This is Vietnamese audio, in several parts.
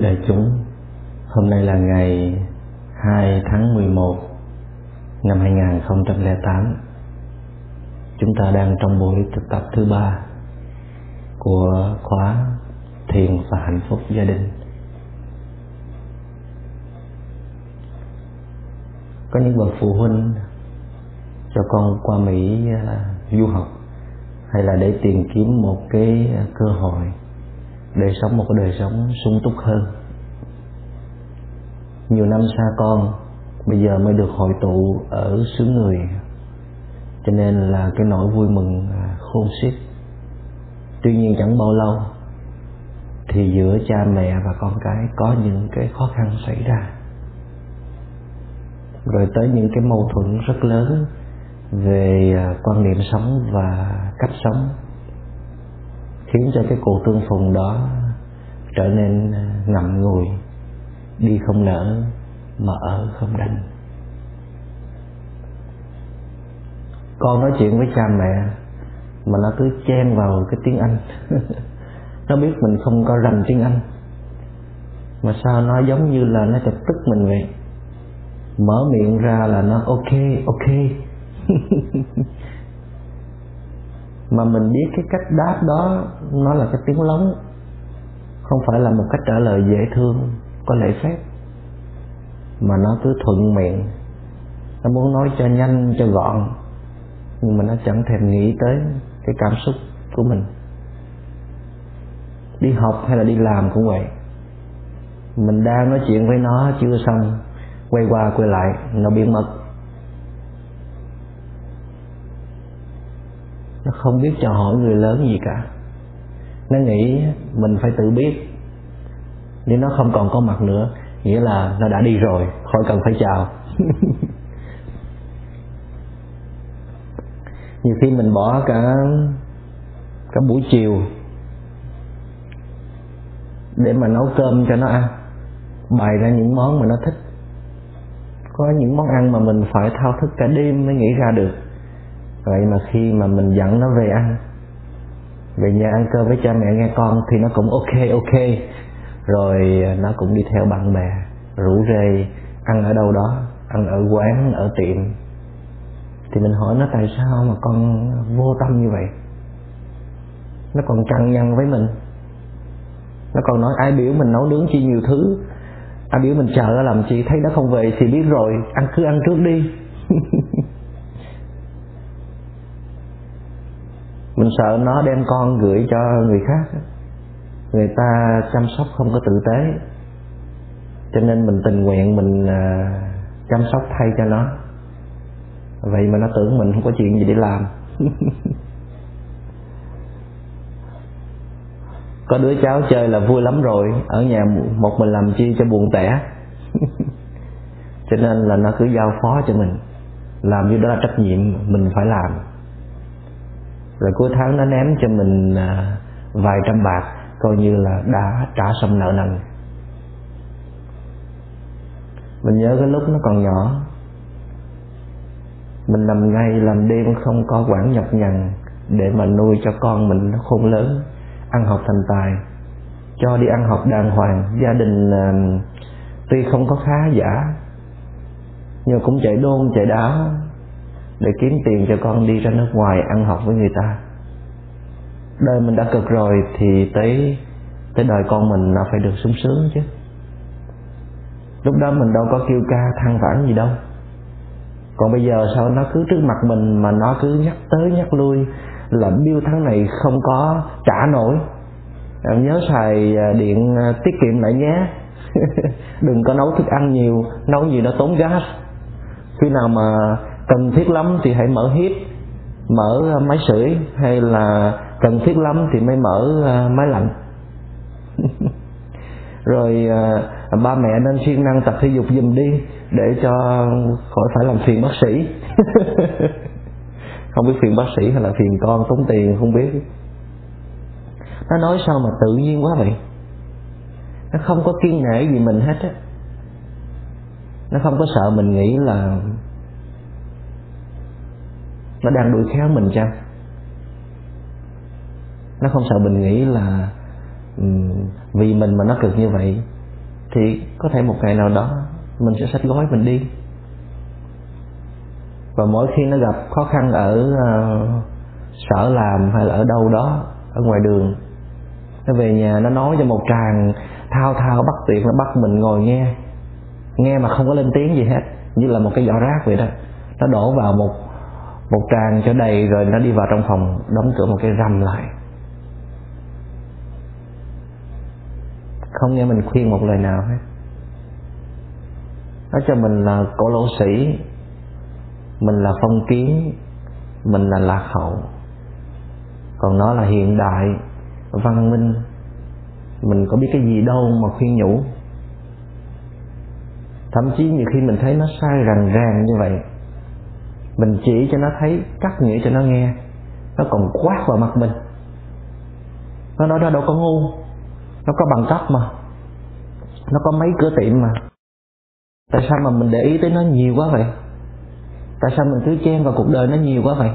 thưa đại chúng, hôm nay là ngày 2 tháng 11 năm 2008. Chúng ta đang trong buổi thực tập thứ ba của khóa Thiền và Hạnh phúc gia đình. Có những bậc phụ huynh cho con qua Mỹ à, du học hay là để tìm kiếm một cái à, cơ hội để sống một cái đời sống sung túc hơn. Nhiều năm xa con, bây giờ mới được hội tụ ở xứ người. Cho nên là cái nỗi vui mừng à, khôn xiết. Tuy nhiên chẳng bao lâu, thì giữa cha mẹ và con cái có những cái khó khăn xảy ra. Rồi tới những cái mâu thuẫn rất lớn về à, quan niệm sống và cách sống khiến cho cái cuộc tương phùng đó trở nên à, ngậm ngùi, đi không nở mà ở không đành. Con nói chuyện với cha mẹ mà nó cứ chen vào cái tiếng anh. Nó biết mình không có rành tiếng anh. Mà sao nó giống như là nó chọc tức mình vậy? Mở miệng ra là nó ok ok. mà mình biết cái cách đáp đó, nó là cái tiếng lóng. Không phải là một cách trả lời dễ thương, có lễ phép. Mà nó cứ thuận miệng. Nó muốn nói cho nhanh, cho gọn. Nhưng mà nó chẳng thèm nghĩ tới cái cảm xúc của mình. Đi học hay là đi làm cũng vậy. Mình đang nói chuyện với nó chưa xong, quay qua quay lại, nó biến mất. Nó không biết cho hỏi người lớn gì cả. Nó nghĩ mình phải tự biết. Nếu nó không còn có mặt nữa, nghĩa là nó đã đi rồi, khỏi cần phải chào. Nhiều khi mình bỏ cả cả buổi chiều để mà nấu cơm cho nó ăn, bày ra những món mà nó thích. Có những món ăn mà mình phải thao thức cả đêm mới nghĩ ra được vậy mà khi mà mình dẫn nó về ăn, về nhà ăn cơm với cha mẹ nghe con thì nó cũng ok ok. Rồi à, nó cũng đi theo bạn bè, rủ rê, ăn ở đâu đó, ăn ở quán, ở tiệm. Thì mình hỏi nó tại sao mà con vô tâm như vậy? Nó còn căng nhăn với mình. Nó còn nói ai biểu mình nấu nướng chi nhiều thứ. Ai biểu mình chờ làm chi, thấy nó không về thì biết rồi, ăn cứ ăn trước đi. mình sợ nó đem con gửi cho người khác người ta chăm sóc không có tử tế. Cho nên mình tình nguyện mình à, chăm sóc thay cho nó. Vậy mà nó tưởng mình không có chuyện gì để làm. Có đứa cháu chơi là vui lắm rồi. Ở nhà một mình làm chi cho buồn tẻ. Cho nên là nó cứ giao phó cho mình. Làm như đó là trách nhiệm mình phải làm rồi cuối tháng nó ném cho mình à, vài trăm bạc coi như là đã trả xong nợ nần. Mình nhớ cái lúc nó còn nhỏ mình nằm ngay làm đêm không có quản nhọc nhằn để mà nuôi cho con mình nó khôn lớn ăn học thành tài. Cho đi ăn học đàng hoàng gia đình uh, tuy không có khá giả nhưng cũng chạy đôn chạy đáo để kiếm tiền cho con đi ra nước ngoài ăn học với người ta. Đời mình đã cực rồi thì tới tới đời con mình nó phải được sung sướng chứ. Lúc đó mình đâu có kêu ca than vãn gì đâu. Còn bây giờ sao nó cứ trước mặt mình mà nó cứ nhắc tới nhắc lui là bill tháng này không có trả nổi. À, nhớ xài à, điện à, tiết kiệm lại nhé. Đừng có nấu thức ăn nhiều, nấu gì nó tốn gas. Khi nào mà cần thiết lắm thì hãy mở hít mở ờ, máy sưởi, hay là cần thiết lắm thì mới mở ờ, máy lạnh. Rồi ờ, ba mẹ nên siêng năng tập thể dục giùm đi để cho khỏi phải làm phiền bác sĩ. Không biết phiền bác sĩ hay là phiền con tốn tiền, không biết. Nó nói sao mà tự nhiên quá vậy? Nó không có kiên nể gì mình hết á. Nó không có sợ mình nghĩ là nó đang đuổi khéo mình chăng? Nó không sợ mình nghĩ là vì mình mà nó cực như vậy thì có thể một ngày nào đó mình sẽ xách gói mình đi. Và mỗi khi nó gặp khó khăn ở uh, sở làm hay là ở đâu đó ở ngoài đường nó về nhà nó nói cho một tràng thao thao bắt tuyệt nó bắt mình ngồi nghe. Nghe mà không có lên tiếng gì hết như là một cái giỏ rác vậy đó. Nó đổ vào một một tràng cho đầy rồi nó đi vào trong phòng, đóng cửa một cái rầm lại. Không nghe mình khuyên một lời nào hết. Nó cho mình là cổ lỗ sĩ, mình là phong kiến, mình là lạc hậu. Còn nó là hiện đại, văn minh. Mình có biết cái gì đâu mà khuyên nhủ. Thậm chí nhiều khi mình thấy nó sai rằng ràng như vậy mình chỉ cho nó thấy cắt nghĩa cho nó nghe. Nó còn quát vào mặt mình. Nó nói nó đâu có ngu. Nó có bằng cấp mà. Nó có mấy cửa tiệm mà. Tại sao mà mình để ý tới nó nhiều quá vậy? Tại sao mình cứ chen vào cuộc đời nó nhiều quá vậy?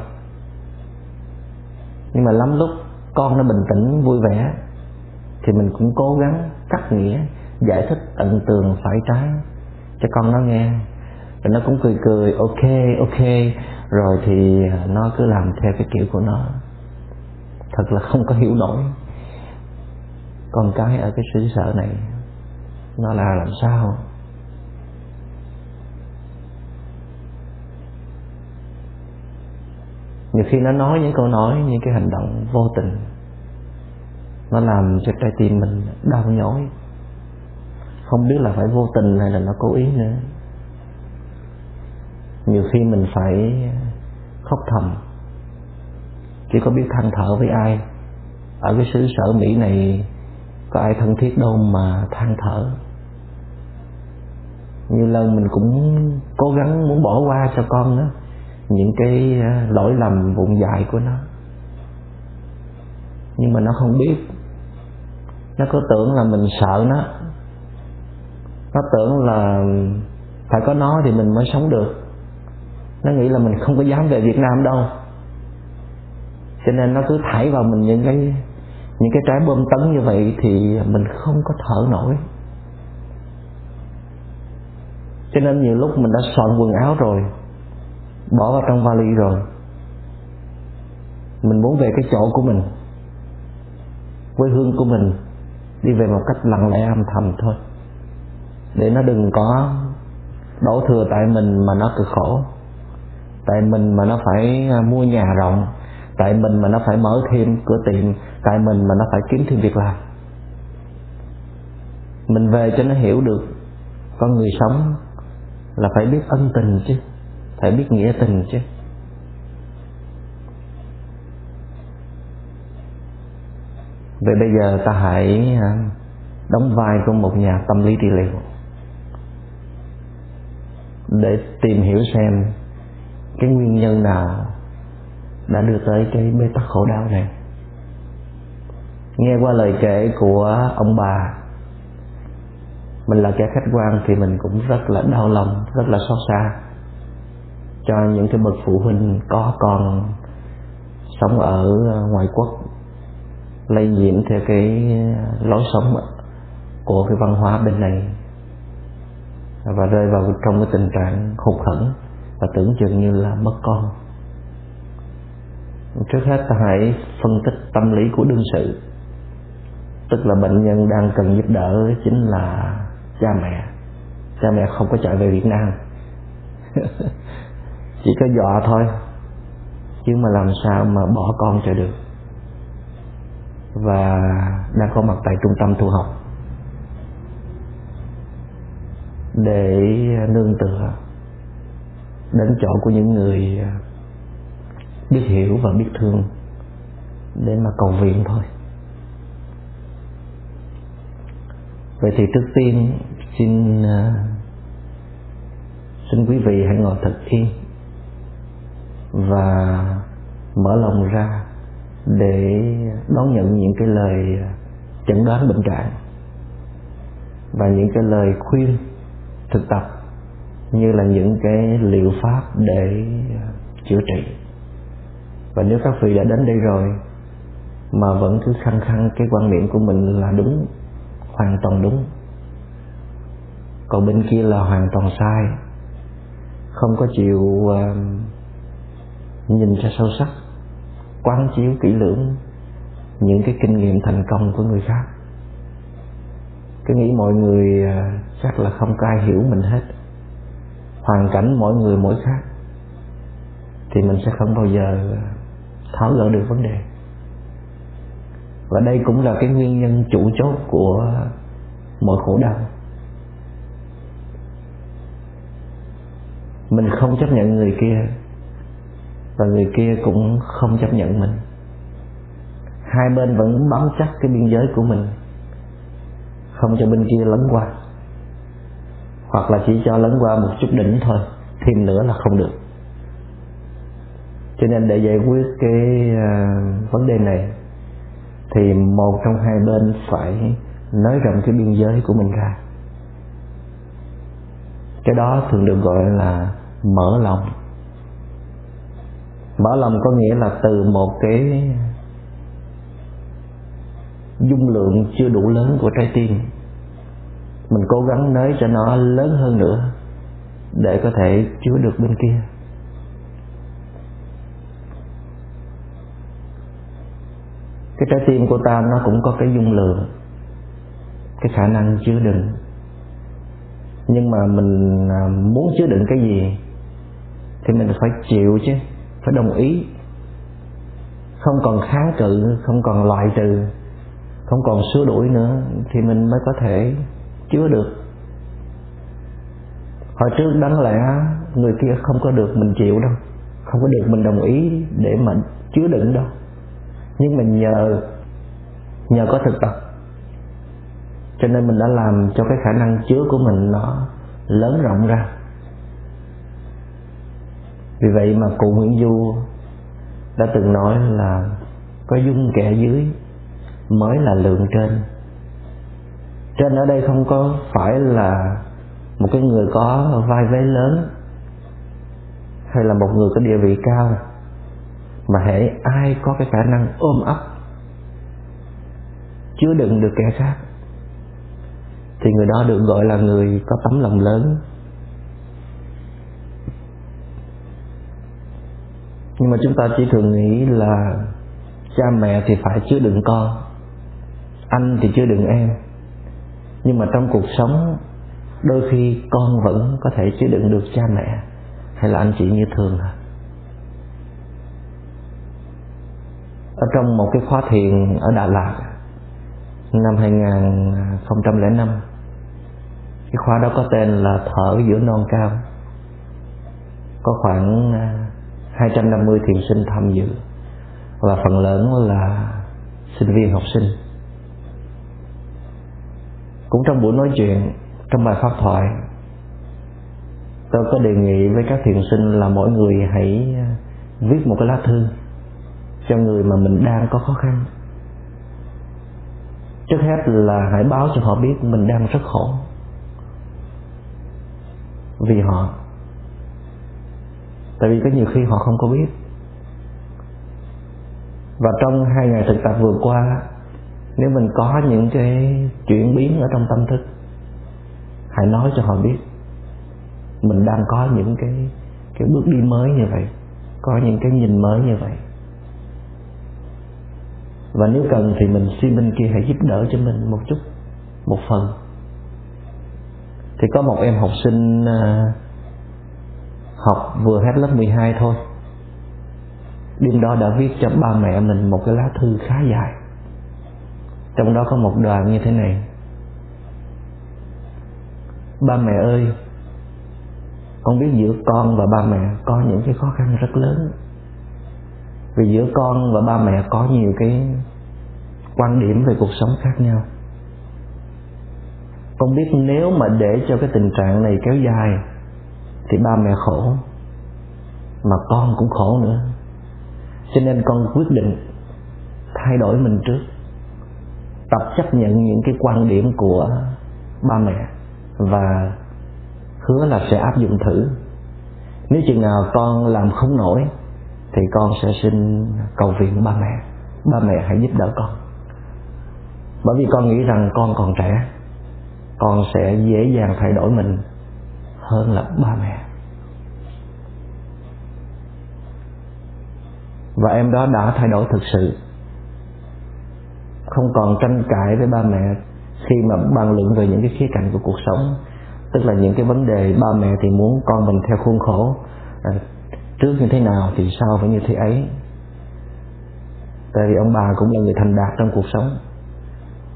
Nhưng mà lắm lúc con nó bình tĩnh, vui vẻ, thì mình cũng cố gắng cắt nghĩa, giải thích tận tường, phải trái cho con nó nghe rồi nó cũng cười cười, ok ok. Rồi thì à, nó cứ làm theo cái kiểu của nó. Thật là không có hiểu nổi. Con cái ở cái xứ sở này, nó là làm sao? Nhiều khi nó nói những câu nói, những cái hành động vô tình. Nó làm cho trái tim mình đau nhói. Không biết là phải vô tình hay là nó cố ý nữa nhiều khi mình phải khóc thầm. Chỉ có biết than thở với ai. Ở cái xứ sở mỹ này, có ai thân thiết đâu mà than thở. Nhiều lần mình cũng cố gắng muốn bỏ qua cho con đó, những cái à, lỗi lầm vụng dại của nó. Nhưng mà nó không biết. Nó có tưởng là mình sợ nó. Nó tưởng là phải có nó thì mình mới sống được nó nghĩ là mình không có dám về Việt Nam đâu. Cho nên nó cứ thải vào mình những cái những cái trái bom tấn như vậy thì mình không có thở nổi. Cho nên nhiều lúc mình đã soạn quần áo rồi, bỏ vào trong vali rồi. Mình muốn về cái chỗ của mình, quê hương của mình, đi về một cách lặng lẽ, âm thầm thôi. Để nó đừng có đổ thừa tại mình mà nó cực khổ tại mình mà nó phải à, mua nhà rộng, tại mình mà nó phải mở thêm cửa tiệm, tại mình mà nó phải kiếm thêm việc làm. Mình về cho nó hiểu được con người sống là phải biết ân tình chứ, phải biết nghĩa tình chứ. Vậy bây giờ ta hãy à, đóng vai của một nhà tâm lý trị liệu để tìm hiểu xem cái nguyên nhân nào đã đưa tới cái bế tắc khổ đau này. Nghe qua lời kể của ông bà, mình là kẻ khách quan thì mình cũng rất là đau lòng, rất là xót xa cho những cái bậc phụ huynh có con sống ở ngoài quốc lây nhiễm theo cái lối sống của cái văn hóa bên này và rơi vào trong cái tình trạng hụt hẫng và tưởng chừng như là mất con. Trước hết ta hãy phân tích tâm lý của đương sự. Tức là bệnh nhân đang cần giúp đỡ chính là cha mẹ. Cha mẹ không có chạy về việt nam. Chỉ có dọa thôi. Chứ mà làm sao mà bỏ con cho được. Và đang có mặt tại trung tâm tu học. Để nương tựa đến chỗ của những người à, biết hiểu và biết thương để mà cầu viện thôi. Vậy thì trước tiên xin à, xin quý vị hãy ngồi thật yên và mở lòng ra để đón nhận những cái lời à, chẩn đoán bệnh trạng và những cái lời khuyên thực tập như là những cái liệu pháp để à, chữa trị. Và nếu các vị đã đến đây rồi mà vẫn cứ khăng khăng cái quan niệm của mình là đúng hoàn toàn đúng còn bên kia là hoàn toàn sai không có chịu uh, nhìn ra sâu sắc quán chiếu kỹ lưỡng những cái kinh nghiệm thành công của người khác. Cứ nghĩ mọi người uh, chắc là không có ai hiểu mình hết hoàn cảnh mỗi người mỗi khác, thì mình sẽ không bao giờ tháo gỡ được vấn đề. Và đây cũng là cái nguyên nhân chủ chốt của mọi khổ đau. Mình không chấp nhận người kia, và người kia cũng không chấp nhận mình. Hai bên vẫn bám chắc cái biên giới của mình, không cho bên kia lấn qua hoặc là chỉ cho lấn qua một chút đỉnh thôi thêm nữa là không được. Cho nên để giải quyết cái uh, vấn đề này thì một trong hai bên phải nới rộng cái biên giới của mình ra. Cái đó thường được gọi là mở lòng. Mở lòng có nghĩa là từ một cái dung lượng chưa đủ lớn của trái tim mình cố gắng nới cho nó lớn hơn nữa để có thể chứa được bên kia. Cái trái tim của ta nó cũng có cái dung lượng, cái khả năng chứa đựng. Nhưng mà mình à, muốn chứa đựng cái gì thì mình phải chịu chứ, phải đồng ý. Không còn kháng cự, không còn loại trừ, không còn xua đuổi nữa thì mình mới có thể chứa được. Hồi trước đáng lẽ người kia không có được mình chịu đâu, không có được mình đồng ý để mà chứa đựng đâu. Nhưng mình nhờ nhờ có thực tập, cho nên mình đã làm cho cái khả năng chứa của mình nó lớn rộng ra. Vì vậy mà cụ Nguyễn Du đã từng nói là có dung kẻ dưới mới là lượng trên trên ở đây không có phải là một cái người có vai vế lớn hay là một người có địa vị cao, mà hễ ai có cái khả năng ôm ấp, chứa đựng được kẻ khác, thì người đó được gọi là người có tấm lòng lớn. Nhưng mà chúng ta chỉ thường nghĩ là cha mẹ thì phải chứa đựng con, anh thì chứa đựng em nhưng mà trong cuộc sống, đôi khi con vẫn có thể chứa đựng được cha mẹ hay là anh chị như thường. À ở trong một cái khóa thiền ở Đà Lạt, năm 2005 cái khóa đó có tên là thở giữa non cao. Có khoảng à, 250 thiền sinh tham dự và phần lớn là sinh viên học sinh cũng trong buổi nói chuyện, trong bài pháp thoại, tôi có đề nghị với các thiền sinh là mỗi người hãy à, viết một cái lá thư cho người mà mình đang có khó khăn. Trước hết là hãy báo cho họ biết mình đang rất khổ. Vì họ. Tại vì có nhiều khi họ không có biết. Và trong hai ngày thực tập vừa qua nếu mình có những cái chuyển biến ở trong tâm thức, hãy nói cho họ biết. Mình đang có những cái cái bước đi mới như vậy, có những cái nhìn mới như vậy. Và nếu cần thì mình xin bên kia hãy giúp đỡ cho mình một chút, một phần. Thì có một em học sinh à, học vừa hết lớp 12 thôi. Đêm đó đã viết cho ba mẹ mình một cái lá thư khá dài trong đó có một đoạn như thế này. Ba mẹ ơi, con biết giữa con và ba mẹ có những cái khó khăn rất lớn. Vì giữa con và ba mẹ có nhiều cái quan điểm về cuộc sống khác nhau. Con biết nếu mà để cho cái tình trạng này kéo dài, thì ba mẹ khổ, mà con cũng khổ nữa. Cho nên con quyết định thay đổi mình trước tập chấp nhận những cái quan điểm của ba mẹ và hứa là sẽ áp dụng thử. Nếu chừng nào con làm không nổi, thì con sẽ xin cầu viện ba mẹ. Ba mẹ hãy giúp đỡ con. Bởi vì con nghĩ rằng con còn trẻ, con sẽ dễ dàng thay đổi mình hơn là ba mẹ. Và em đó đã thay đổi thực sự không còn tranh cãi với ba mẹ khi mà bàn luận về những cái khía cạnh của cuộc sống. Tức là những cái vấn đề ba mẹ thì muốn con mình theo khuôn khổ à, trước như thế nào thì sau phải như thế ấy. Tại vì ông bà cũng là người thành đạt trong cuộc sống.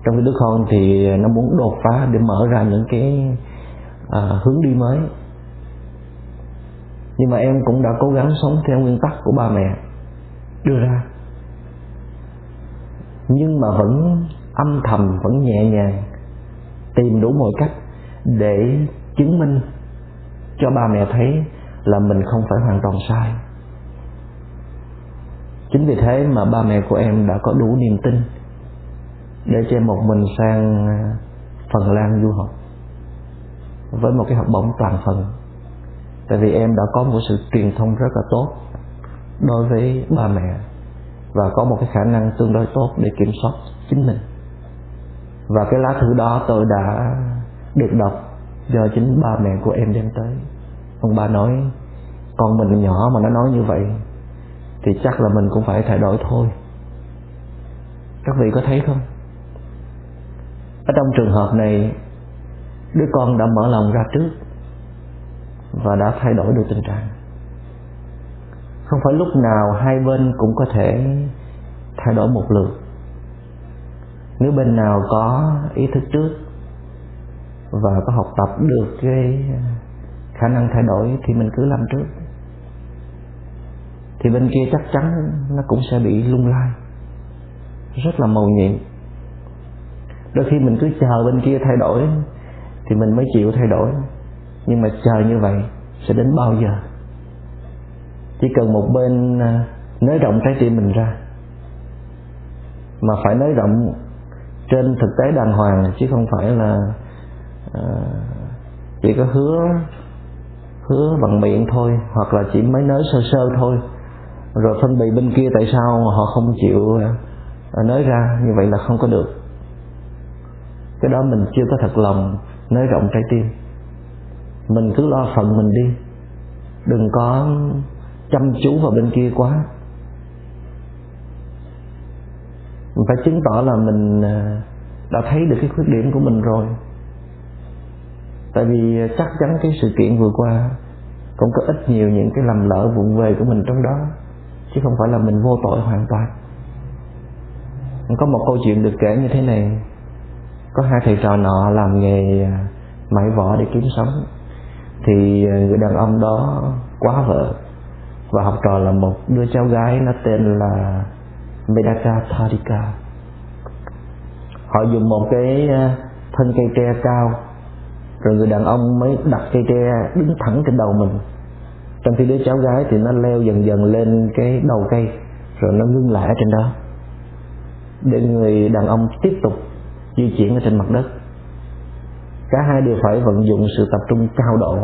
Trong cái đứa con thì nó muốn đột phá để mở ra những cái à, hướng đi mới. Nhưng mà em cũng đã cố gắng sống theo nguyên tắc của ba mẹ đưa ra nhưng mà vẫn âm thầm, vẫn nhẹ nhàng, tìm đủ mọi cách để chứng minh cho ba mẹ thấy là mình không phải hoàn toàn sai. Chính vì thế mà ba mẹ của em đã có đủ niềm tin để cho em một mình sang phần lan du học với một cái học bổng toàn phần. Tại vì em đã có một sự truyền thông rất là tốt đối với ba mẹ và có một cái khả năng tương đối tốt để kiểm soát chính mình. Và cái lá thư đó tôi đã được đọc do chính ba mẹ của em đem tới. Ông ba nói, con mình nhỏ mà nó nói như vậy, thì chắc là mình cũng phải thay đổi thôi. Các vị có thấy không? Ở trong trường hợp này, đứa con đã mở lòng ra trước và đã thay đổi được tình trạng không phải lúc nào hai bên cũng có thể thay đổi một lượt. Nếu bên nào có ý thức trước và có học tập được cái khả năng thay đổi thì mình cứ làm trước. Thì bên kia chắc chắn nó cũng sẽ bị lung lay rất là màu nhiệm. Đôi khi mình cứ chờ bên kia thay đổi thì mình mới chịu thay đổi. Nhưng mà chờ như vậy sẽ đến bao giờ? Chỉ cần một bên à, nới rộng trái tim mình ra. Mà phải nới rộng trên thực tế đàng hoàng, chứ không phải là à, chỉ có hứa hứa bằng miệng thôi, hoặc là chỉ mới nới sơ sơ thôi. Rồi phân bì bên kia tại sao mà họ không chịu à, nới ra, như vậy là không có được. Cái đó mình chưa có thật lòng nới rộng trái tim. Mình cứ lo phận mình đi. Đừng có chăm chú vào bên kia quá. Mình phải chứng tỏ là mình à, đã thấy được cái khuyết điểm của mình rồi. Tại vì chắc chắn cái sự kiện vừa qua cũng có ít nhiều những cái lầm lỡ vụng về của mình trong đó, chứ không phải là mình vô tội hoàn toàn. Có một câu chuyện được kể như thế này. Có hai thầy trò nọ làm nghề à, mãi võ để kiếm sống. Thì à, người đàn ông đó quá vợ và học trò là một đứa cháu gái nó tên là Medaka Tharika. Họ dùng một cái ờ, thân cây tre cao, rồi người đàn ông mới đặt cây tre đứng thẳng trên đầu mình. Trong khi đứa cháu gái thì nó leo dần dần lên cái đầu cây, rồi nó ngưng lại ở trên đó. Để người đàn ông tiếp tục di chuyển ở trên mặt đất. Cả hai đều phải vận dụng sự tập trung cao độ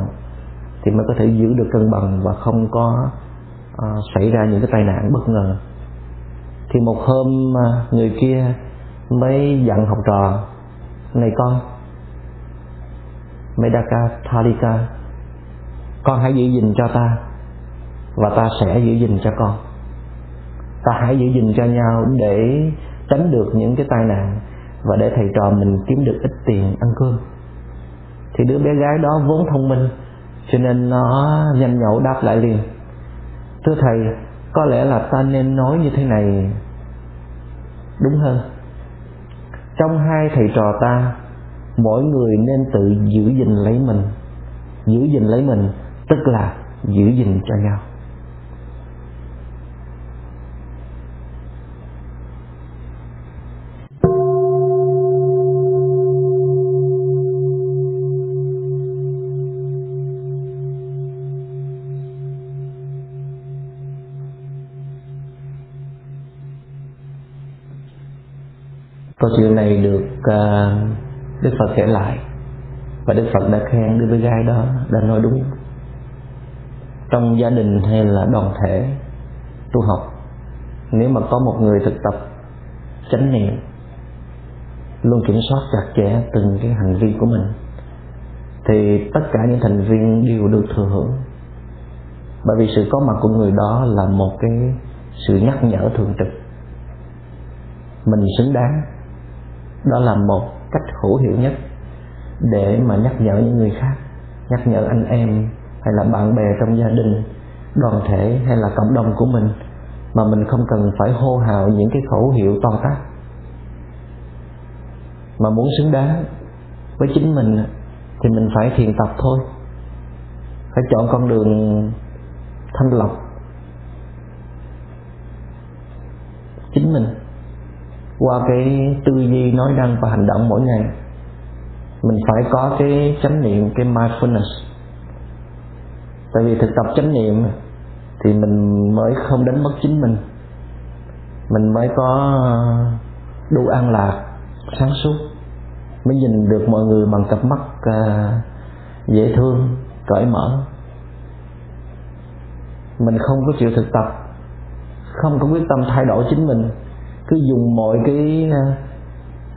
thì mới có thể giữ được cân bằng và không có Ờ, xảy ra những cái tai nạn bất ngờ. Thì một hôm ờ, người kia mới dặn học trò, này con, Medaka Thalika, con hãy giữ gìn cho ta và ta sẽ giữ gìn cho con. Ta hãy giữ gìn cho nhau để tránh được những cái tai nạn và để thầy trò mình kiếm được ít tiền ăn cơm. Thì đứa bé gái đó vốn thông minh, cho nên nó nhanh nhậu đáp lại liền thưa thầy, có lẽ là ta nên nói như thế này. Đúng hơn. Trong hai thầy trò ta, mỗi người nên tự giữ gìn lấy mình. Giữ gìn lấy mình, tức là giữ gìn cho nhau. Câu chuyện này được uh, đức phật kể lại. Và đức phật đã khen đứa bé gái đó đã nói đúng. Trong gia đình hay là đoàn thể tu học nếu mà có một người thực tập chánh niệm luôn kiểm soát chặt chẽ từng cái hành vi của mình thì tất cả những thành viên đều được thừa hưởng. Bởi vì sự có mặt của người đó là một cái sự nhắc nhở thường trực. Mình xứng đáng đó là một cách hữu hiệu nhất để mà nhắc nhở những người khác, nhắc nhở anh em hay là bạn bè trong gia đình, đoàn thể hay là cộng đồng của mình mà mình không cần phải hô hào những cái khẩu hiệu to tát. Mà muốn xứng đáng với chính mình thì mình phải thiền tập thôi. Phải chọn con đường thanh lọc chính mình qua cái tư duy nói năng và hành động mỗi ngày mình phải có cái chánh niệm cái mindfulness. Tại vì thực tập chánh niệm thì mình mới không đánh mất chính mình. Mình mới có đủ an lạc sáng suốt mới nhìn được mọi người bằng cặp mắt à, dễ thương cởi mở. Mình không có chịu thực tập không có quyết tâm thay đổi chính mình cứ dùng mọi cái à,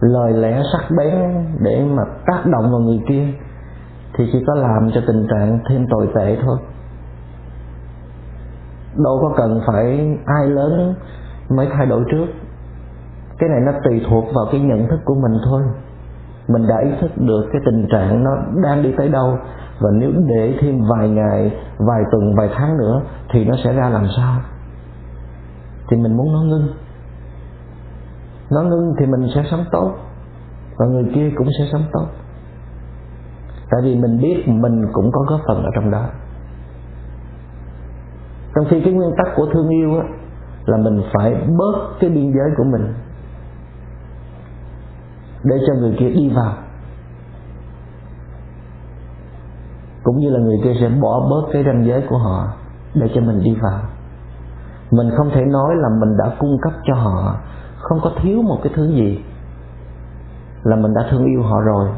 lời lẽ sắc bén để mà tác động vào người kia, thì chỉ có làm cho tình trạng thêm tồi tệ thôi. Đâu có cần phải ai lớn mới thay đổi trước. Cái này nó tùy thuộc vào cái nhận thức của mình thôi. Mình đã ý thức được cái tình trạng nó đang đi tới đâu, và nếu để thêm vài ngày, vài tuần, vài tháng nữa, thì nó sẽ ra làm sao? Thì mình muốn nó ngưng nó ngưng thì mình sẽ sống tốt và người kia cũng sẽ sống tốt. Tại vì mình biết mình cũng có góp phần ở trong đó. Trong khi cái nguyên tắc của thương yêu á, là mình phải bớt cái biên giới của mình để cho người kia đi vào. Cũng như là người kia sẽ bỏ bớt cái ranh giới của họ để cho mình đi vào. Mình không thể nói là mình đã cung cấp cho họ không có thiếu một cái thứ gì là mình đã thương yêu họ rồi.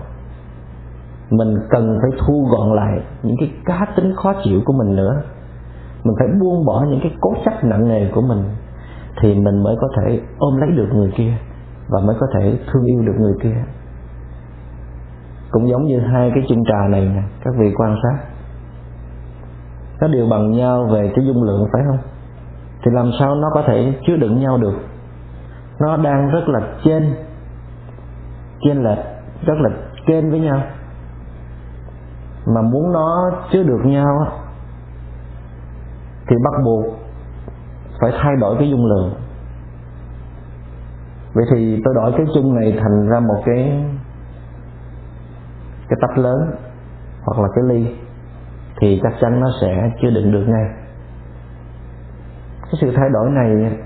Mình cần phải thu gọn lại những cái cá tính khó chịu của mình nữa. Mình phải buông bỏ những cái cố chấp nặng nề của mình thì mình mới có thể ôm lấy được người kia và mới có thể thương yêu được người kia. Cũng giống như hai cái chung trà này nè, các vị quan sát. Nó đều bằng nhau về cái dung lượng, phải không? Thì làm sao nó có thể chứa đựng nhau được? Nó đang rất là trên trên lệch rất là trên với nhau. Mà muốn nó chứa được nhau thì bắt buộc phải thay đổi cái dung lượng. Vậy thì tôi đổi cái chung này thành ra một cái cái tách lớn hoặc là cái ly, thì chắc chắn nó sẽ chưa đựng được ngay. Cái sự thay đổi này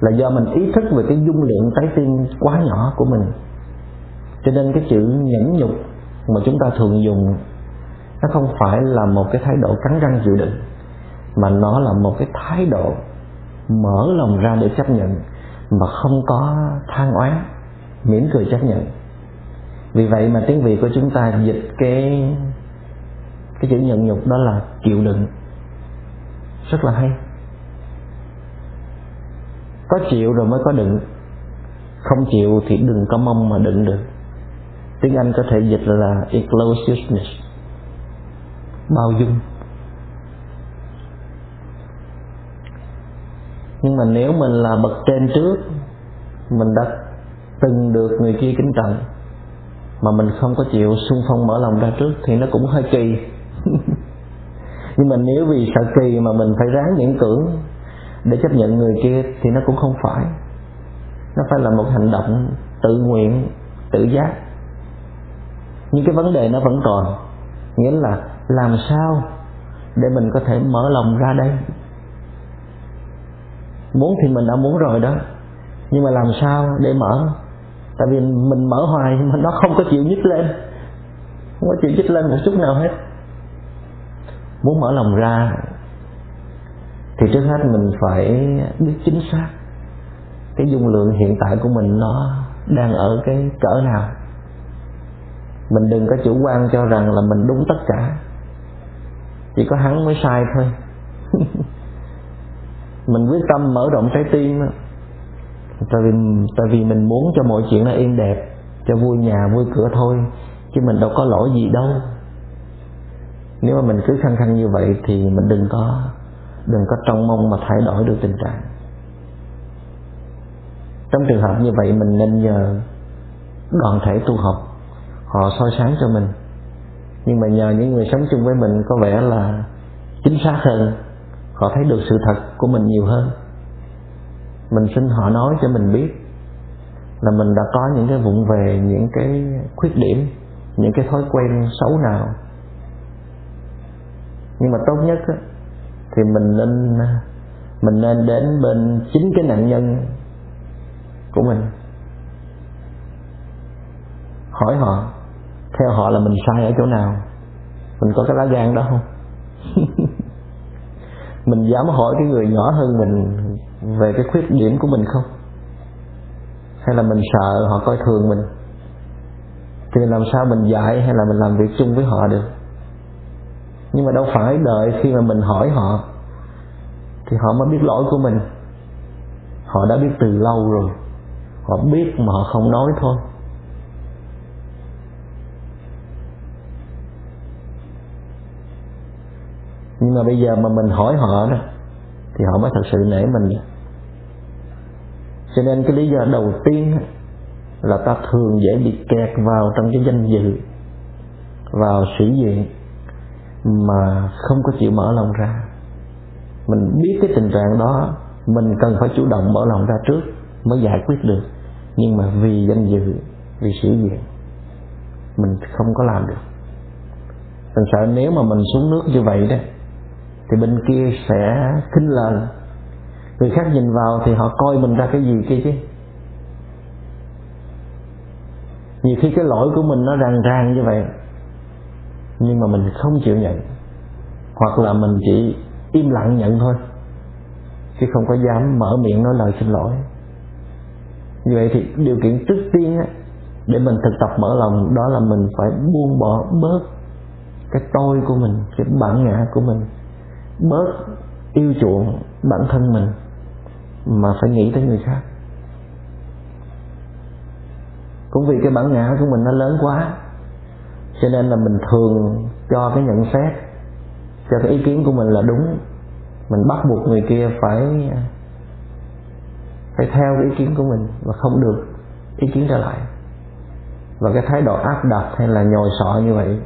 là do mình ý thức về cái dung lượng trái tim quá nhỏ của mình. Cho nên cái chữ nhẫn nhục mà chúng ta thường dùng, nó không phải là một cái thái độ cắn răng chịu đựng, mà nó là một cái thái độ mở lòng ra để chấp nhận mà không có than oán, mỉm cười chấp nhận. Vì vậy mà tiếng việt của chúng ta dịch cái cái chữ nhận nhục đó là chịu đựng. Rất là hay có chịu rồi mới có đựng. Không chịu thì đừng có mong mà đựng được. Tiếng anh có thể dịch là inclusiveness bao dung. Nhưng mà nếu mình là bậc trên trước, mình đã từng được người kia kính trọng, mà mình không có chịu xung phong mở lòng ra trước thì nó cũng hơi kỳ. Nhưng mà nếu vì sợ kỳ mà mình phải ráng miễn cưỡng để chấp nhận người kia thì nó cũng không phải. Nó phải là một hành động tự nguyện, tự giác. Nhưng cái vấn đề nó vẫn còn, nghĩa là làm sao để mình có thể mở lòng ra đây? Muốn thì mình đã muốn rồi đó, nhưng mà làm sao để mở? Tại vì mình mở hoài mà nó không có chịu nhích lên. Không có chịu nhích lên một chút nào hết. Muốn mở lòng ra thì trước hết mình phải biết chính xác cái dung lượng hiện tại của mình nó đang ở cái cỡ nào. Mình đừng có chủ quan cho rằng là mình đúng tất cả. Chỉ có hắn mới sai thôi. Mình quyết tâm mở rộng trái tim tại vì tại vì mình muốn cho mọi chuyện nó êm đẹp, cho vui nhà, vui cửa thôi, chứ mình đâu có lỗi gì đâu. Nếu mà mình cứ khăng khăng như vậy thì mình đừng có đừng có trông mong mà thay đổi được tình trạng. Trong trường hợp như vậy mình nên nhờ đoàn thể tu học. Họ soi sáng cho mình. Nhưng mà nhờ những người sống chung với mình có vẻ là chính xác hơn. Họ thấy được sự thật của mình nhiều hơn. Mình xin họ nói cho mình biết là mình đã có những cái vụng về những cái khuyết điểm những cái thói quen xấu nào. Nhưng mà tốt nhất á, thì mình nên mình nên đến bên chính cái nạn nhân của mình. Hỏi họ, theo họ là mình sai ở chỗ nào? Mình có cái lá gan đó không? Mình dám hỏi cái người nhỏ hơn mình về cái khuyết điểm của mình không? Hay là mình sợ họ coi thường mình? Thì làm sao mình dạy hay là mình làm việc chung với họ được? Nhưng mà đâu phải đợi khi mà mình hỏi họ thì họ mới biết lỗi của mình. Họ đã biết từ lâu rồi. Họ biết mà họ không nói thôi. Nhưng mà bây giờ mà mình hỏi họ đó, thì họ mới thật sự nể mình. Cho nên cái lý do đầu tiên là ta thường dễ bị kẹt vào trong cái danh dự, vào sĩ diện mà không có chịu mở lòng ra mình biết cái tình trạng đó, mình cần phải chủ động mở lòng ra trước mới giải quyết được. Nhưng mà vì danh dự, vì sĩ diện mình không có làm được. Mình sợ nếu mà mình xuống nước như vậy đó, thì bên kia sẽ khinh lời người khác nhìn vào thì họ coi mình ra cái gì kia chứ. Nhiều khi cái lỗi của mình nó ràng ràng như vậy, nhưng mà mình không chịu nhận. Hoặc là mình chỉ im lặng nhận thôi. Chứ không có dám mở miệng nói lời xin lỗi. Như vậy thì điều kiện trước tiên á, để mình thực tập mở lòng đó là mình phải buông bỏ bớt cái tôi của mình cái bản ngã của mình. Bớt yêu chuộng bản thân mình mà phải nghĩ tới người khác. Cũng vì cái bản ngã của mình nó lớn quá cho nên là mình thường cho cái nhận xét cho cái ý kiến của mình là đúng. Mình bắt buộc người kia phải phải theo cái ý kiến của mình và không được ý kiến trở lại. Và cái thái độ áp đặt hay là nhồi sọ như vậy,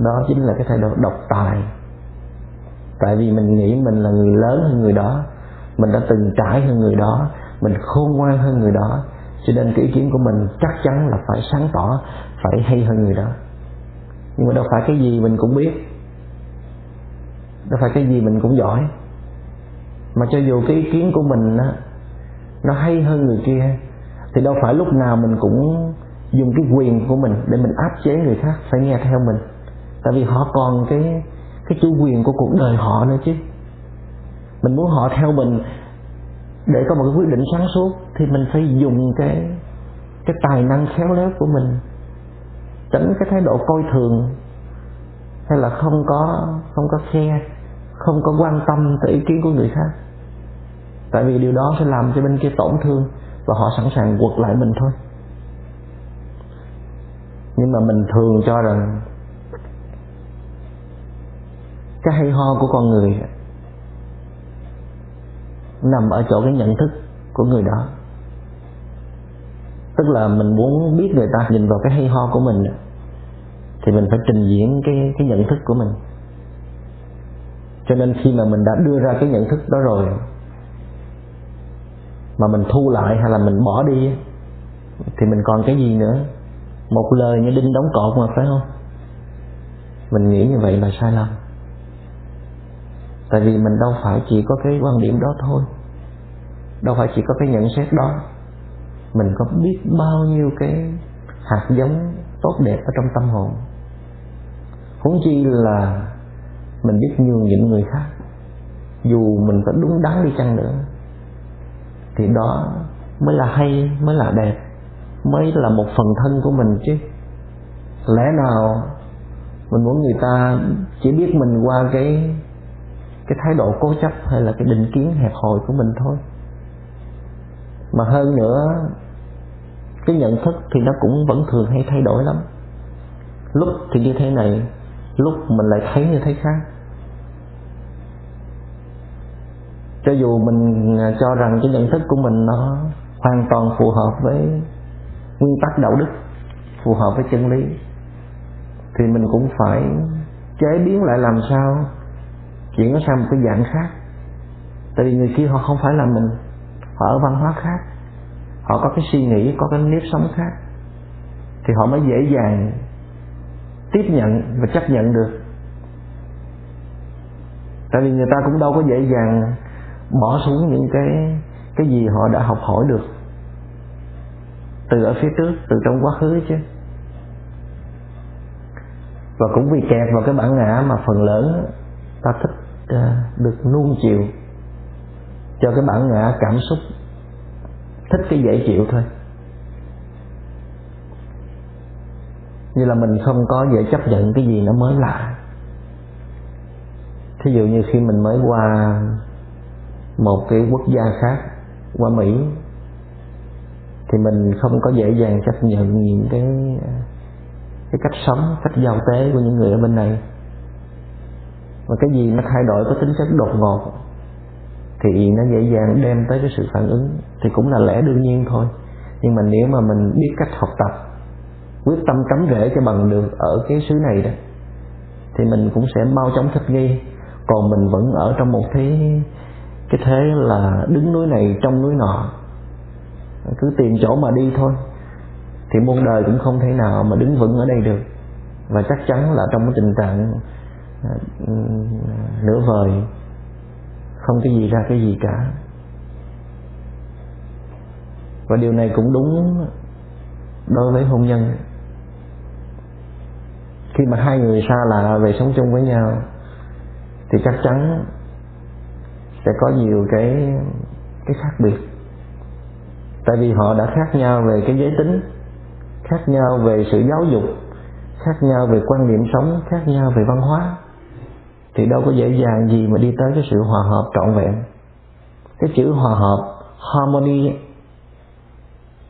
đó chính là cái thái độ độc tài. Tại vì mình nghĩ mình là người lớn hơn người đó, mình đã từng trải hơn người đó, mình khôn ngoan hơn người đó, cho nên cái ý kiến của mình chắc chắn là phải sáng tỏ, phải hay hơn người đó. Nhưng mà đâu phải cái gì mình cũng biết đâu phải cái gì mình cũng giỏi. Mà cho dù cái ý kiến của mình á, nó hay hơn người kia thì đâu phải lúc nào mình cũng dùng cái quyền của mình để mình áp chế người khác phải nghe theo mình. Tại vì họ còn cái cái chủ quyền của cuộc đời họ nữa chứ. Mình muốn họ theo mình để có một cái quyết định sáng suốt thì mình phải dùng cái cái tài năng khéo léo của mình tránh cái thái độ coi thường hay là không có không có khe không có quan tâm tới ý kiến của người khác. Tại vì điều đó sẽ làm cho bên kia tổn thương và họ sẵn sàng quật lại mình thôi. Nhưng mà mình thường cho rằng cái hay ho của con người nằm ở chỗ cái nhận thức của người đó. Tức là mình muốn biết người ta nhìn vào cái hay ho của mình thì mình phải trình diễn cái cái nhận thức của mình. Cho nên khi mà mình đã đưa ra cái nhận thức đó rồi, mà mình thu lại hay là mình bỏ đi thì mình còn cái gì nữa? Một lời như đinh đóng cột mà, phải không? Mình nghĩ như vậy là sai lầm. Tại vì mình đâu phải chỉ có cái quan điểm đó thôi. Đâu phải chỉ có cái nhận xét đó. Mình có biết bao nhiêu cái hạt giống tốt đẹp ở trong tâm hồn huống chi là mình biết nhường nhịn người khác. Dù mình có đúng đắn đi chăng nữa, thì đó mới là hay, mới là đẹp, mới là một phần thân của mình chứ. Lẽ nào mình muốn người ta chỉ biết mình qua cái cái thái độ cố chấp hay là cái định kiến hẹp hòi của mình thôi? Mà hơn nữa, cái nhận thức thì nó cũng vẫn thường hay thay đổi lắm. Lúc thì như thế này lúc mình lại thấy như thế khác. Cho dù mình à, cho rằng cái nhận thức của mình nó hoàn toàn phù hợp với nguyên tắc đạo đức, phù hợp với chân lý, thì mình cũng phải chế biến lại làm sao chuyển nó sang một cái dạng khác. Tại vì người kia họ không phải là mình, họ ở văn hóa khác, họ có cái suy nghĩ, có cái nếp sống khác, thì họ mới dễ dàng tiếp nhận và chấp nhận được. Tại vì người ta cũng đâu có dễ dàng bỏ xuống những cái cái gì họ đã học hỏi được. Từ ở phía trước, từ trong quá khứ chứ. Và cũng vì kẹt vào cái bản ngã mà phần lớn ta thích à, được nuông chiều cho cái bản ngã cảm xúc, thích cái dễ chịu thôi. Như là mình không có dễ chấp nhận cái gì nó mới lạ. Thí dụ như khi mình mới qua một cái quốc gia khác, qua mỹ, thì mình không có dễ dàng chấp nhận những cái cái cách sống, cách giao tế của những người ở bên này. Và cái gì nó thay đổi có tính chất đột ngột, thì nó dễ dàng đem tới cái sự phản ứng, thì cũng là lẽ đương nhiên thôi. Nhưng mà nếu mà mình biết cách học tập quyết tâm cắm rễ cho bằng được ở cái xứ này đó, thì mình cũng sẽ mau chóng thích nghi. Còn mình vẫn ở trong một thế, cái thế là đứng núi này trong núi nọ, cứ tìm chỗ mà đi thôi. Thì muôn đời cũng không thể nào mà đứng vững ở đây được. Và chắc chắn là trong cái tình trạng à, ừ, nửa vời, không cái gì ra cái gì cả. Và điều này cũng đúng đối với hôn nhân khi mà hai người xa lạ về sống chung với nhau, thì chắc chắn sẽ có nhiều cái cái khác biệt. Tại vì họ đã khác nhau về cái giới tính, khác nhau về sự giáo dục, khác nhau về quan niệm sống, khác nhau về văn hóa, thì đâu có dễ dàng gì mà đi tới cái sự hòa hợp trọn vẹn. Cái chữ hòa hợp, harmony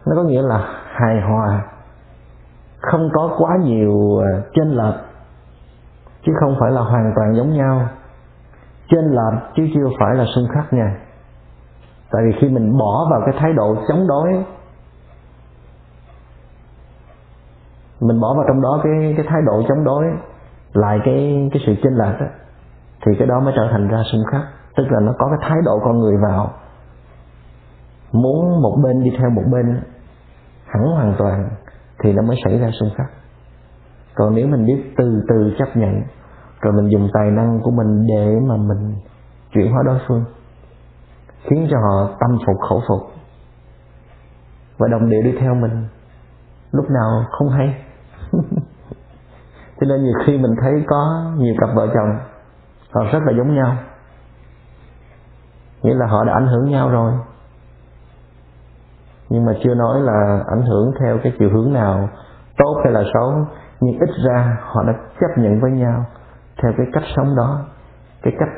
nó có nghĩa là hài hòa không có quá nhiều ờ, chênh lệch chứ không phải là hoàn toàn giống nhau. Chênh lệch chứ chưa phải là xung khắc nha. Tại vì khi mình bỏ vào cái thái độ chống đối mình bỏ vào trong đó cái cái thái độ chống đối lại cái cái sự chênh lệch đó, thì cái đó mới trở thành ra xung khắc. Tức là nó có cái thái độ con người vào. Muốn một bên đi theo một bên hẳn hoàn toàn thì nó mới xảy ra xung khắc. Còn nếu mình biết từ từ chấp nhận, rồi mình dùng tài năng của mình để mà mình chuyển hóa đối phương, khiến cho họ tâm phục, khẩu phục. Và đồng điệu đi theo mình, lúc nào không hay. Cho nên nhiều khi mình thấy có nhiều cặp vợ chồng, họ rất là giống nhau. Nghĩa là họ đã ảnh hưởng nhau rồi nhưng mà chưa nói là ảnh hưởng theo cái chiều hướng nào, tốt hay là xấu, nhưng ít ra họ đã chấp nhận với nhau theo cái cách sống đó, cái cách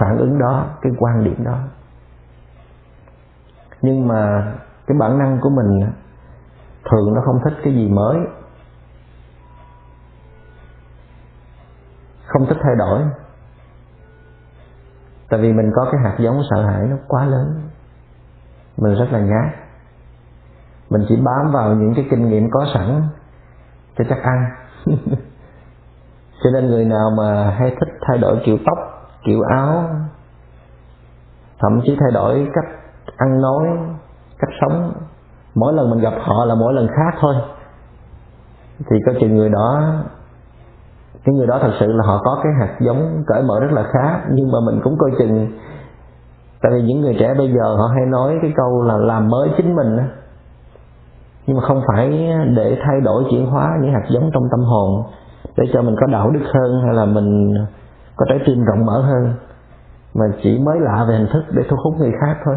phản ứng đó, cái quan điểm đó. Nhưng mà cái bản năng của mình thường nó không thích cái gì mới, không thích thay đổi. Tại vì mình có cái hạt giống sợ hãi nó quá lớn, mình rất là nhát mình chỉ bám vào những cái kinh nghiệm có sẵn cho chắc ăn. Cho nên người nào mà hay thích thay đổi kiểu tóc, kiểu áo, thậm chí thay đổi cách ăn nói, cách sống, mỗi lần mình gặp họ là mỗi lần khác thôi. Thì có chừng người đó, cái người đó thật sự là họ có cái hạt giống cởi mở rất là khá. Nhưng mà mình cũng coi chừng, tại vì những người trẻ bây giờ họ hay nói cái câu là làm mới chính mình nhưng mà không phải để thay đổi chuyển hóa những hạt giống trong tâm hồn để cho mình có đạo đức hơn hay là mình có trái tim rộng mở hơn, mà chỉ mới lạ về hình thức để thu hút người khác thôi.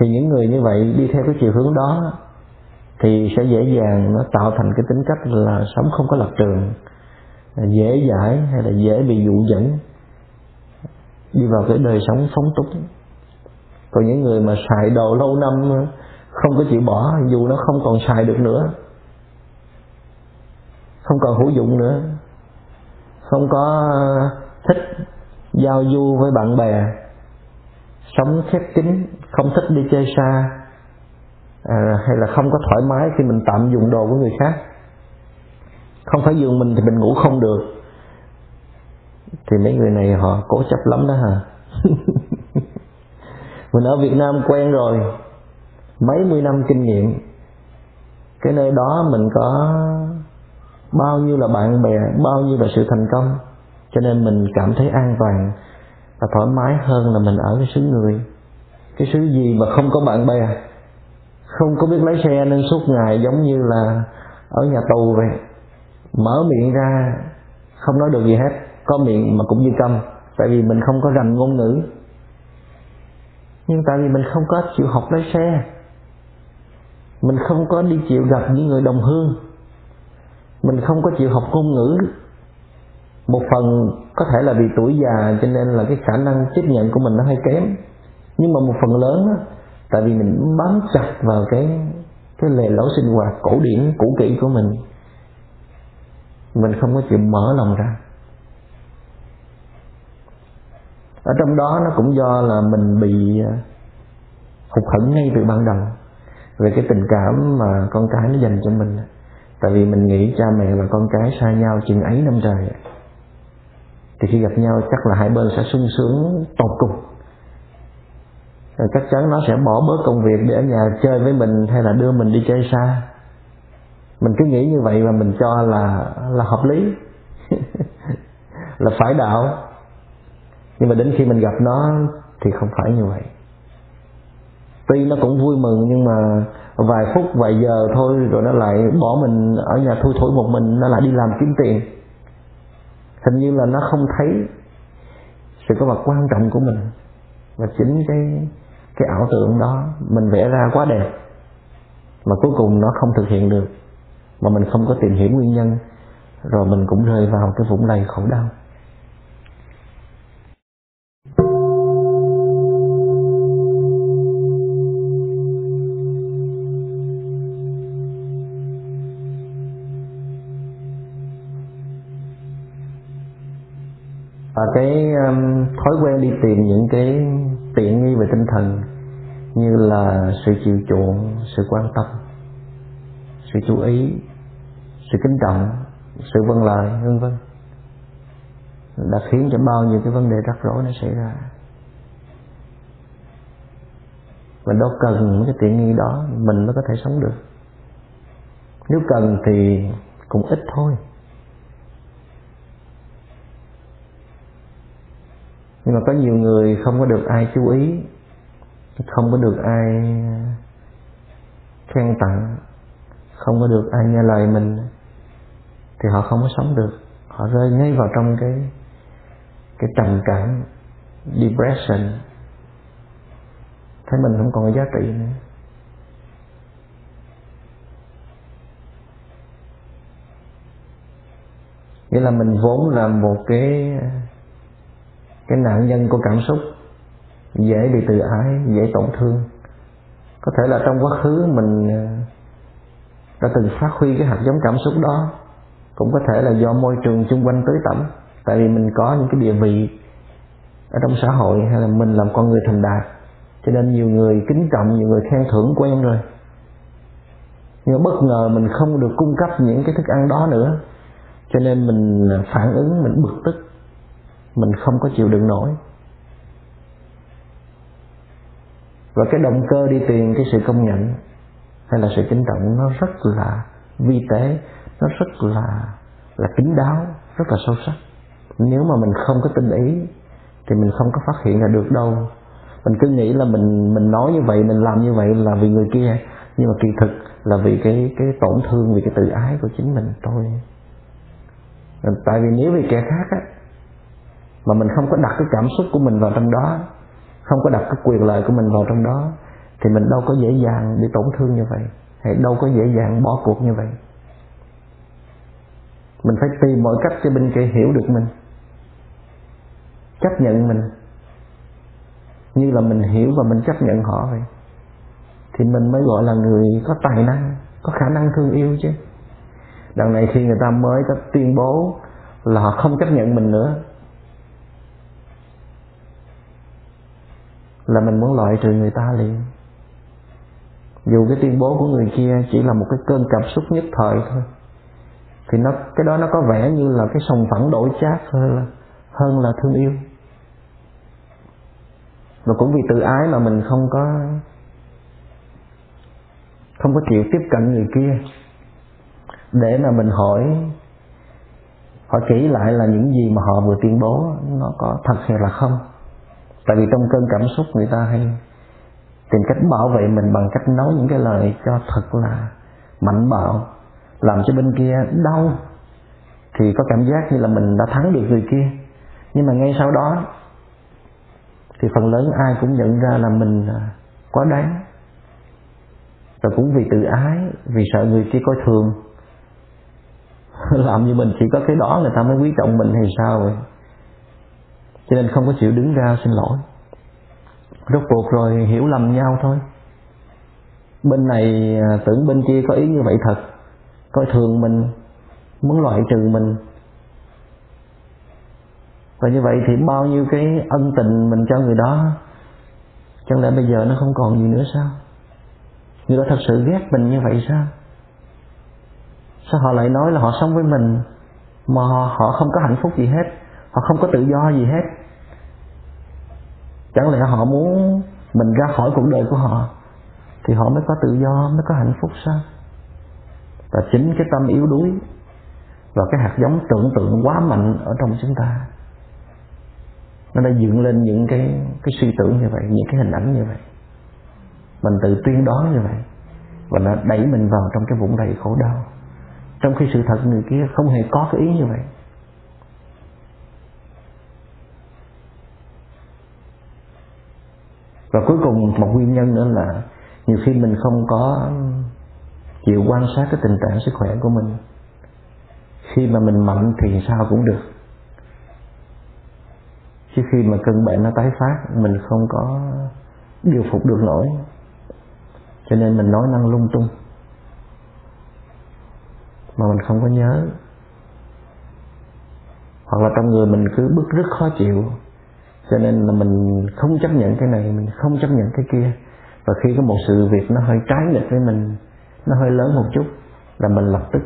Thì những người như vậy đi theo cái chiều hướng đó thì sẽ dễ dàng nó tạo thành cái tính cách là sống không có lập trường, dễ dãi hay là dễ bị dụ dẫn đi vào cái đời sống phóng túng. Còn những người mà xài đồ lâu năm không có chịu bỏ dù nó không còn xài được nữa. Không còn hữu dụng nữa. Không có ờ, thích giao du với bạn bè. Sống khép kín không thích đi chơi xa. À, hay là không có thoải mái khi mình tạm dùng đồ của người khác. Không phải giường mình thì mình ngủ không được. Thì mấy người này họ cố chấp lắm đó hả? Mình ở Việt Nam quen rồi mấy mươi năm kinh nghiệm. Cái nơi đó mình có bao nhiêu là bạn bè, bao nhiêu là sự thành công. Cho nên mình cảm thấy an toàn và thoải mái hơn là mình ở cái xứ người. Cái xứ gì mà không có bạn bè, không có biết lái xe nên suốt ngày giống như là ở nhà tù vậy. Mở miệng ra, không nói được gì hết. Có miệng mà cũng như câm, tại vì mình không có rành ngôn ngữ. Nhưng tại vì mình không có chịu học lái xe mình không có đi chịu gặp những người đồng hương. Mình không có chịu học ngôn ngữ. Một phần có thể là vì tuổi già cho nên là cái khả năng tiếp nhận của mình nó hơi kém. Nhưng mà một phần lớn đó, tại vì mình bám chặt vào cái cái lề lối sinh hoạt cổ điển cũ kỹ của mình. Mình không có chịu mở lòng ra. Ở trong đó nó cũng do là mình bị à, hụt hẫng ngay từ ban đầu về cái tình cảm mà con cái nó dành cho mình. Tại vì mình nghĩ cha mẹ và con cái xa nhau chừng ấy năm trời. Thì khi gặp nhau chắc là hai bên sẽ sung sướng tột cùng. Rồi chắc chắn nó sẽ bỏ bớt công việc để ở nhà chơi với mình hay là đưa mình đi chơi xa. Mình cứ nghĩ như vậy và mình cho là là hợp lý. Là phải đạo. Nhưng mà đến khi mình gặp nó thì không phải như vậy tuy nó cũng vui mừng nhưng mà vài phút, vài giờ thôi rồi nó lại bỏ mình ở nhà thui thủi một mình, nó lại đi làm kiếm tiền. Hình như là nó không thấy sự có mặt quan trọng của mình và chính cái cái ảo tưởng đó. Mình vẽ ra quá đẹp mà cuối cùng nó không thực hiện được. Mà mình không có tìm hiểu nguyên nhân, rồi mình cũng rơi vào cái vũng lầy khổ đau. Và cái um, thói quen đi tìm những cái tiện nghi về tinh thần như là sự chịu chuộng sự quan tâm sự chú ý sự kính trọng sự vâng lời vân vân đã khiến cho bao nhiêu cái vấn đề rắc rối nó xảy ra. Mình đâu cần những cái tiện nghi đó mình mới có thể sống được. Nếu cần thì cũng ít thôi. Nhưng mà có nhiều người không có được ai chú ý, không có được ai khen tặng, không có được ai nghe lời mình, thì họ không có sống được. Họ rơi ngay vào trong cái cái trầm cảm, depression. Thấy mình không còn có giá trị nữa. Nghĩa là mình vốn là một cái cái nạn nhân của cảm xúc dễ bị tự ái, dễ tổn thương. Có thể là trong quá khứ mình ờ, đã từng phát huy cái hạt giống cảm xúc đó. Cũng có thể là do môi trường xung quanh tới tẩm tại vì mình có những cái địa vị ở trong xã hội hay là mình làm con người thành đạt. Cho nên nhiều người kính trọng, nhiều người khen thưởng quen rồi. Nhưng bất ngờ mình không được cung cấp những cái thức ăn đó nữa. Cho nên mình ờ, phản ứng, mình bực tức mình không có chịu đựng nổi. Và cái động cơ đi tìm cái sự công nhận hay là sự kính trọng nó rất là vi tế, nó rất là là kín đáo, rất là sâu sắc. Nếu mà mình không có tinh ý thì mình không có phát hiện ra được đâu. Mình cứ nghĩ là mình mình nói như vậy, mình làm như vậy là vì người kia, nhưng mà kỳ thực là vì cái cái tổn thương, vì cái tự ái của chính mình thôi. Tại vì nếu vì kẻ khác á mà mình không có đặt cái cảm xúc của mình vào trong đó, không có đặt cái quyền lợi của mình vào trong đó, thì mình đâu có dễ dàng bị tổn thương như vậy, hay đâu có dễ dàng bỏ cuộc như vậy. Mình phải tìm mọi cách cho bên kia hiểu được mình, chấp nhận mình. Như là mình hiểu và mình chấp nhận họ vậy, thì mình mới gọi là người có tài năng, có khả năng thương yêu chứ. Đằng này khi người ta mới có tuyên bố là họ không chấp nhận mình nữa là mình muốn loại trừ người ta liền. Dù cái tuyên bố của người kia chỉ là một cái cơn cảm xúc nhất thời thôi, thì nó, cái đó nó có vẻ như là cái sòng phẳng đổi chát hơn là hơn là thương yêu. Và cũng vì tự ái mà mình không có không có chịu tiếp cận người kia. Để mà mình hỏi hỏi kỹ lại là những gì mà họ vừa tuyên bố nó có thật hay là không tại vì trong cơn cảm xúc người ta hay tìm cách bảo vệ mình bằng cách nói những cái lời cho thật là mạnh bạo, làm cho bên kia đau. Thì có cảm giác như là mình đã thắng được người kia. Nhưng mà ngay sau đó, thì phần lớn ai cũng nhận ra là mình à, quá đáng. Và cũng vì tự ái, vì sợ người kia coi thường. Làm như mình chỉ có cái đó người ta mới quý trọng mình hay sao vậy? Cho nên không có chịu đứng ra xin lỗi. Rốt cuộc rồi hiểu lầm nhau thôi. Bên này à, tưởng bên kia có ý như vậy thật. Coi thường mình, muốn loại trừ mình. Và như vậy thì bao nhiêu cái ân tình mình cho người đó, chẳng lẽ bây giờ nó không còn gì nữa sao? Người đó thật sự ghét mình như vậy sao? Sao họ lại nói là họ sống với mình mà họ không có hạnh phúc gì hết? Họ không có tự do gì hết? Chẳng lẽ họ muốn mình ra khỏi cuộc đời của họ thì họ mới có tự do, mới có hạnh phúc sao? Và chính cái tâm yếu đuối và cái hạt giống tưởng tượng quá mạnh ở trong chúng ta, nó đã dựng lên những cái cái suy tưởng như vậy, những cái hình ảnh như vậy. Mình tự tuyên đoán như vậy và nó đẩy mình vào trong cái vũng đầy khổ đau. Trong khi sự thật người kia không hề có cái ý như vậy. Và cuối cùng một nguyên nhân nữa là nhiều khi mình không có chịu quan sát cái tình trạng sức khỏe của mình. Khi mà mình mạnh thì sao cũng được. Chứ khi mà cơn bệnh nó tái phát, mình không có điều phục được nổi. Cho nên mình nói năng lung tung. Mà mình không có nhớ. Hoặc là trong người mình cứ bức rất khó chịu cho nên là mình không chấp nhận cái này, mình không chấp nhận cái kia. Và khi có một sự việc nó hơi trái nghịch với mình, nó hơi lớn một chút, là mình lập tức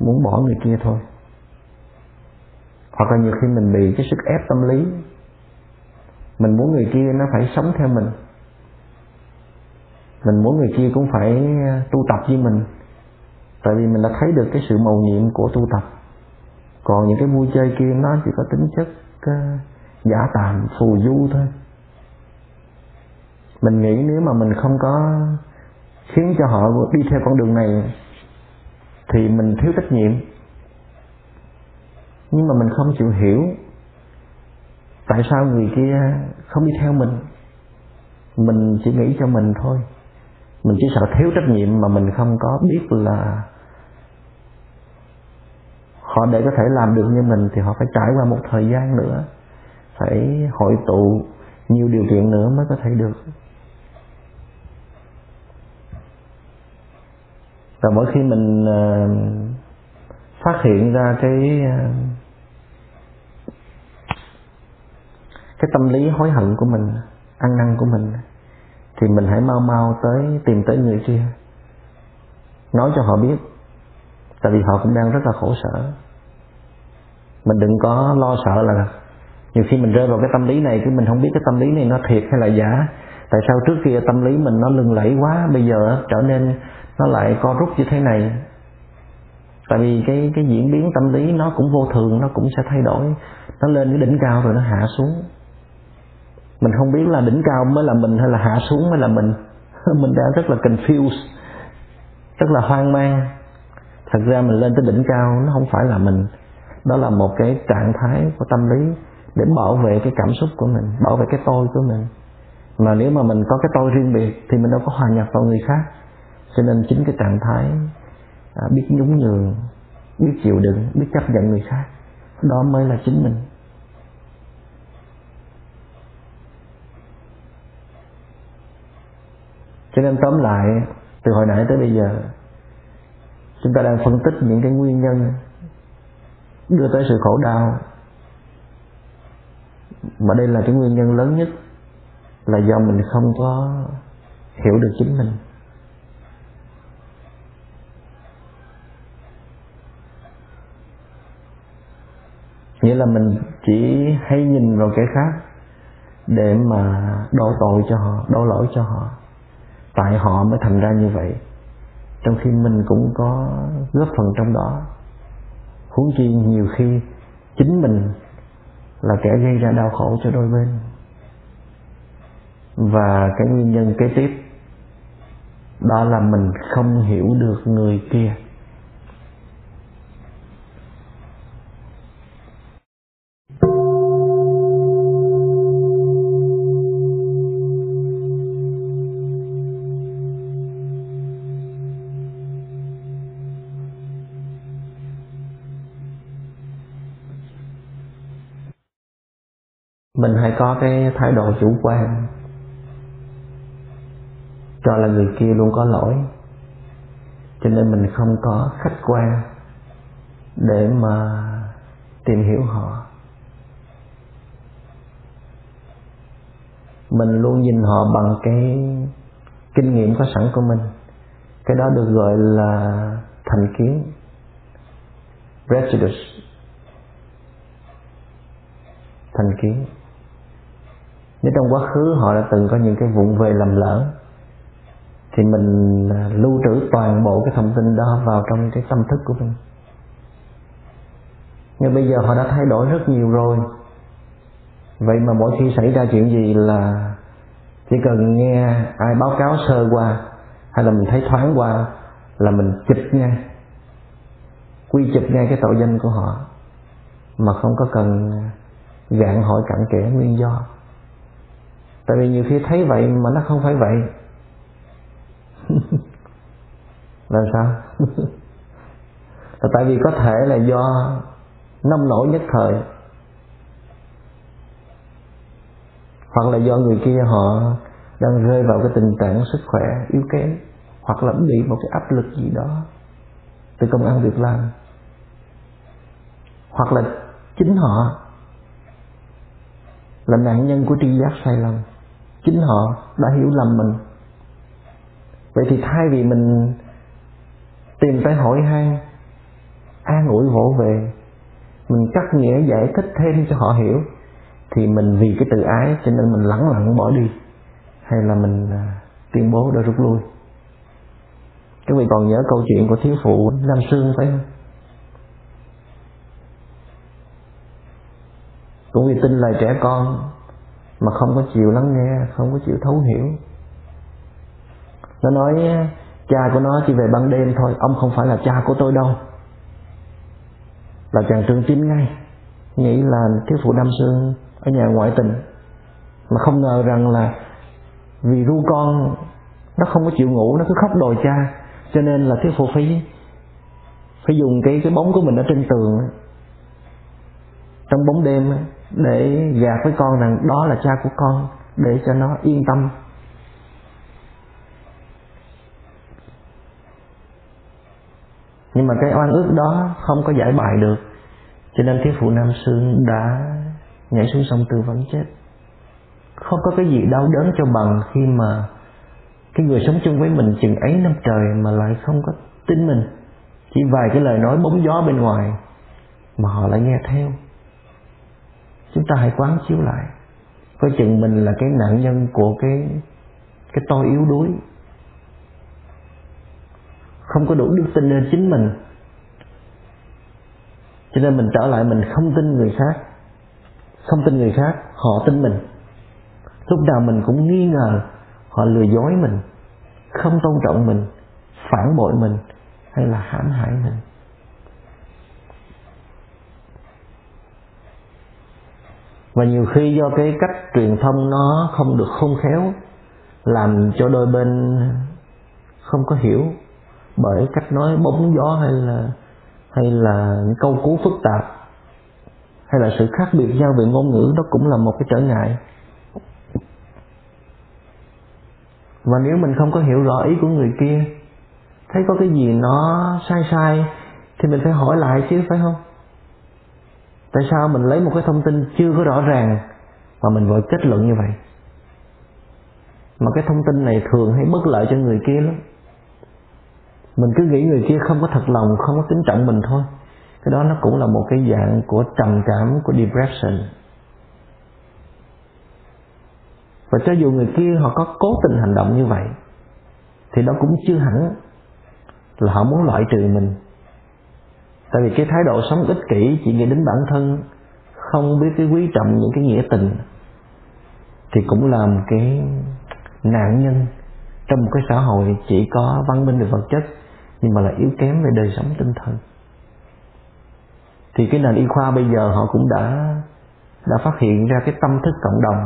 muốn bỏ người kia thôi. Hoặc là nhiều khi mình bị cái sức ép tâm lý. Mình muốn người kia nó phải sống theo mình. Mình muốn người kia cũng phải à, tu tập với mình. Tại vì mình đã thấy được cái sự màu nhiệm của tu tập. Còn những cái vui chơi kia nó chỉ có tính chất uh, giả tạm phù du thôi. Mình nghĩ nếu mà mình không có khiến cho họ đi theo con đường này thì mình thiếu trách nhiệm. Nhưng mà mình không chịu hiểu tại sao người kia không đi theo mình. Mình chỉ nghĩ cho mình thôi. Mình chỉ sợ thiếu trách nhiệm mà mình không có biết là họ để có thể làm được như mình thì họ phải trải qua một thời gian nữa. Phải hội tụ nhiều điều kiện nữa mới có thể được. Và mỗi khi mình ờ, phát hiện ra cái ờ, cái tâm lý hối hận của mình, ăn năn của mình, thì mình hãy mau mau tới tìm tới người kia. Nói cho họ biết, tại vì họ cũng đang rất là khổ sở mình đừng có lo sợ là nhiều khi mình rơi vào cái tâm lý này, cái mình không biết cái tâm lý này nó thiệt hay là giả. Tại sao trước kia tâm lý mình nó lừng lẫy quá, bây giờ trở nên nó lại co rút như thế này? Tại vì cái cái diễn biến tâm lý nó cũng vô thường, nó cũng sẽ thay đổi. Nó lên cái đỉnh cao rồi nó hạ xuống. Mình không biết là đỉnh cao mới là mình hay là hạ xuống mới là mình. Mình đang rất là confused, rất là hoang mang. Thật ra mình lên tới đỉnh cao nó không phải là mình đó là một cái trạng thái của tâm lý để bảo vệ cái cảm xúc của mình, bảo vệ cái tôi của mình. Mà nếu mà mình có cái tôi riêng biệt thì mình đâu có hòa nhập vào người khác. Cho nên chính cái trạng thái à, biết nhún nhường, biết chịu đựng, biết chấp nhận người khác, đó mới là chính mình. Cho nên tóm lại, từ hồi nãy tới bây giờ, chúng ta đang phân tích những cái nguyên nhân đưa tới sự khổ đau. Mà đây là cái nguyên nhân lớn nhất là do mình không có hiểu được chính mình. Nghĩa là mình chỉ hay nhìn vào kẻ khác để mà đổ tội cho họ, đổ lỗi cho họ. Tại họ mới thành ra như vậy. Trong khi mình cũng có góp phần trong đó huống chi nhiều khi chính mình là kẻ gây ra đau khổ cho đôi bên. Và cái nguyên nhân kế tiếp, đó là mình không hiểu được người kia. Mình hay có cái thái độ chủ quan. Cho là người kia luôn có lỗi. Cho nên mình không có khách quan để mà tìm hiểu họ. Mình luôn nhìn họ bằng cái kinh nghiệm có sẵn của mình. Cái đó được gọi là thành kiến. Prejudice. Thành kiến nếu trong quá khứ họ đã từng có những cái vụn về lầm lỡ, thì mình à, lưu trữ toàn bộ cái thông tin đó vào trong cái tâm thức của mình. Nhưng bây giờ họ đã thay đổi rất nhiều rồi. Vậy mà mỗi khi xảy ra chuyện gì là chỉ cần nghe ai báo cáo sơ qua, hay là mình thấy thoáng qua, là mình chụp ngay, quy chụp ngay cái tội danh của họ, mà không có cần à, gạn hỏi cặn kẽ nguyên do tại vì nhiều khi thấy vậy mà nó không phải vậy. Là sao? Là tại vì có thể là do nông nổi nhất thời. Hoặc là do người kia họ đang rơi vào cái tình trạng sức khỏe yếu kém hoặc là bị một cái áp lực gì đó từ công ăn việc làm. Hoặc là chính họ là nạn nhân của tri giác sai lầm chính họ đã hiểu lầm mình vậy thì thay vì mình tìm tới hỏi han, an ủi vỗ về, mình cắt nghĩa giải thích thêm cho họ hiểu, thì mình vì cái tự ái cho nên mình lẳng lặng bỏ đi, hay là mình à, tuyên bố đã rút lui các vị còn nhớ câu chuyện của thiếu phụ Nam Sương phải không? Cũng vì tin lời trẻ con mà không có chịu lắng nghe, không có chịu thấu hiểu. Nó nói, cha của nó chỉ về ban đêm thôi, ông không phải là cha của tôi đâu. Là chàng trương chín ngay, nghĩ là thiếu phụ nam sương ở nhà ngoại tình, mà không ngờ rằng là vì ru con, nó không có chịu ngủ, nó cứ khóc đòi cha. Cho nên là thiếu phụ phải phải dùng cái cái bóng của mình ở trên tường. Trong bóng đêm để gạt với con rằng đó là cha của con, để cho nó yên tâm. Nhưng mà cái oan ước đó không có giải bài được, cho nên thiếu phụ nam sương đã nhảy xuống sông tư vẫn chết. Không có cái gì đau đớn cho bằng khi mà cái người sống chung với mình chừng ấy năm trời mà lại không có tin mình. Chỉ vài cái lời nói bóng gió bên ngoài mà họ lại nghe theo chúng ta hãy quán chiếu lại. Coi chừng mình là cái nạn nhân của cái cái tôi yếu đuối. Không có đủ đức tin lên chính mình. Cho nên mình trở lại mình không tin người khác. Không tin người khác, họ tin mình. Lúc nào mình cũng nghi ngờ, họ lừa dối mình, không tôn trọng mình, phản bội mình, hay là hãm hại mình. Và nhiều khi do cái cách truyền thông nó không được khôn khéo, làm cho đôi bên không có hiểu bởi cách nói bóng gió hay là hay là những câu cú phức tạp, hay là sự khác biệt nhau về ngôn ngữ, đó cũng là một cái trở ngại. Và nếu mình không có hiểu rõ ý của người kia, thấy có cái gì nó sai sai thì mình phải hỏi lại chứ, phải không? Tại sao mình lấy một cái thông tin chưa có rõ ràng mà mình vội kết luận như vậy? Mà cái thông tin này thường hay bất lợi cho người kia lắm. Mình cứ nghĩ người kia không có thật lòng, không có kính trọng mình thôi. Cái đó nó cũng là một cái dạng của trầm cảm, của depression. Và cho dù người kia họ có cố tình hành động như vậy, thì đó cũng chưa hẳn là họ muốn loại trừ mình tại vì cái thái độ sống ích kỷ, chỉ nghĩ đến bản thân, không biết cái quý trọng những cái nghĩa tình, thì cũng là một cái nạn nhân trong một cái xã hội chỉ có văn minh về vật chất, nhưng mà là yếu kém về đời sống tinh thần. Thì cái nền y khoa bây giờ họ cũng đã đã phát hiện ra cái tâm thức cộng đồng,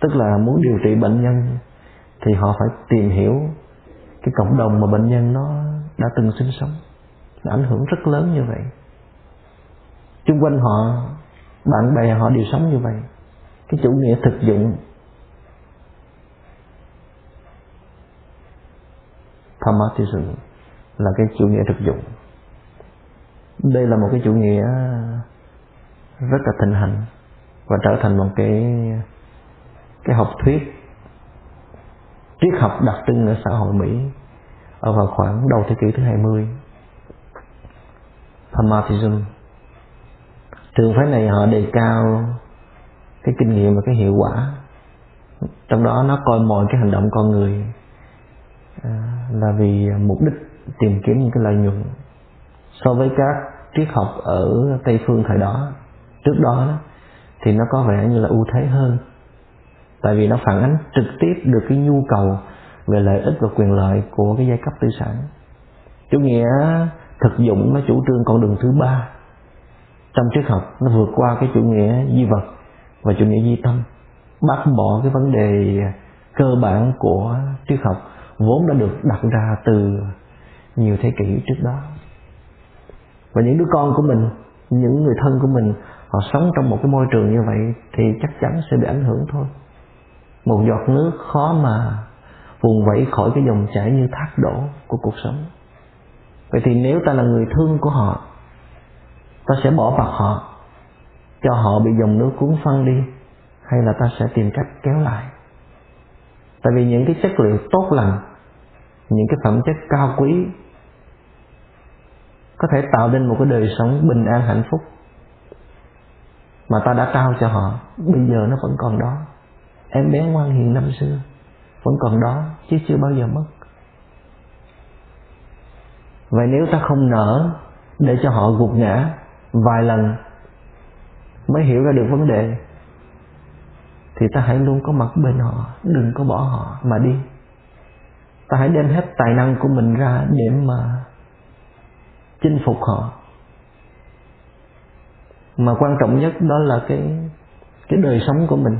tức là muốn điều trị bệnh nhân, thì họ phải tìm hiểu cái cộng đồng mà bệnh nhân nó đã từng sinh sống nó ảnh hưởng rất lớn như vậy. Chung quanh họ, bạn bè họ đều sống như vậy. Cái chủ nghĩa thực dụng. Pragmatism là cái chủ nghĩa thực dụng. Đây là một cái chủ nghĩa rất là thịnh hành và trở thành một cái cái học thuyết, triết học đặc trưng ở xã hội Mỹ ở vào khoảng đầu thế kỷ thứ 20 Pragmatism trường phái này họ đề cao cái kinh nghiệm và cái hiệu quả. Trong đó nó coi mọi cái hành động con người à, là vì mục đích tìm kiếm những cái lợi nhuận. So với các triết học ở tây phương thời đó trước đó, đó thì nó có vẻ như là ưu thế hơn. Tại vì nó phản ánh trực tiếp được cái nhu cầu về lợi ích và quyền lợi của cái giai cấp tư sản. Chủ nghĩa thực dụng nó chủ trương con đường thứ ba. Trong triết học, nó vượt qua cái chủ nghĩa di vật và chủ nghĩa di tâm, bác bỏ cái vấn đề cơ bản của triết học vốn đã được đặt ra từ nhiều thế kỷ trước đó. Và những đứa con của mình, những người thân của mình, họ sống trong một cái môi trường như vậy thì chắc chắn sẽ bị ảnh hưởng thôi. Một giọt nước khó mà vùng vẫy khỏi cái dòng chảy như thác đổ của cuộc sống vậy thì nếu ta là người thương của họ, ta sẽ bỏ mặc họ, cho họ bị dòng nước cuốn phăng đi, hay là ta sẽ tìm cách kéo lại? Tại vì những cái chất liệu tốt lành, những cái phẩm chất cao quý, có thể tạo nên một cái đời sống bình an hạnh phúc, mà ta đã trao cho họ, bây giờ nó vẫn còn đó. Em bé ngoan hiền năm xưa, vẫn còn đó, chứ chưa bao giờ mất vậy nếu ta không nở để cho họ gục ngã vài lần mới hiểu ra được vấn đề, thì ta hãy luôn có mặt bên họ, đừng có bỏ họ mà đi. Ta hãy đem hết tài năng của mình ra để mà chinh phục họ. Mà quan trọng nhất đó là cái cái đời sống của mình,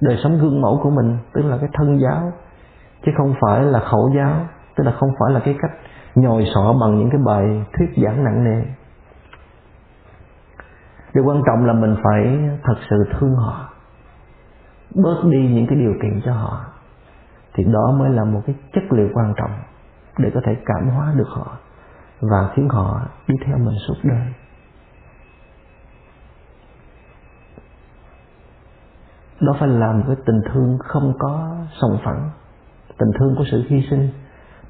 đời sống gương mẫu của mình, tức là cái thân giáo, chứ không phải là khẩu giáo, tức là không phải là cái cách nhồi sọ bằng những cái bài thuyết giảng nặng nề. Điều quan trọng là mình phải thật sự thương họ, bớt đi những cái điều kiện cho họ, thì đó mới là một cái chất liệu quan trọng để có thể cảm hóa được họ và khiến họ đi theo mình suốt đời. Đó phải là một cái tình thương không có sòng phẳng, tình thương của sự hy sinh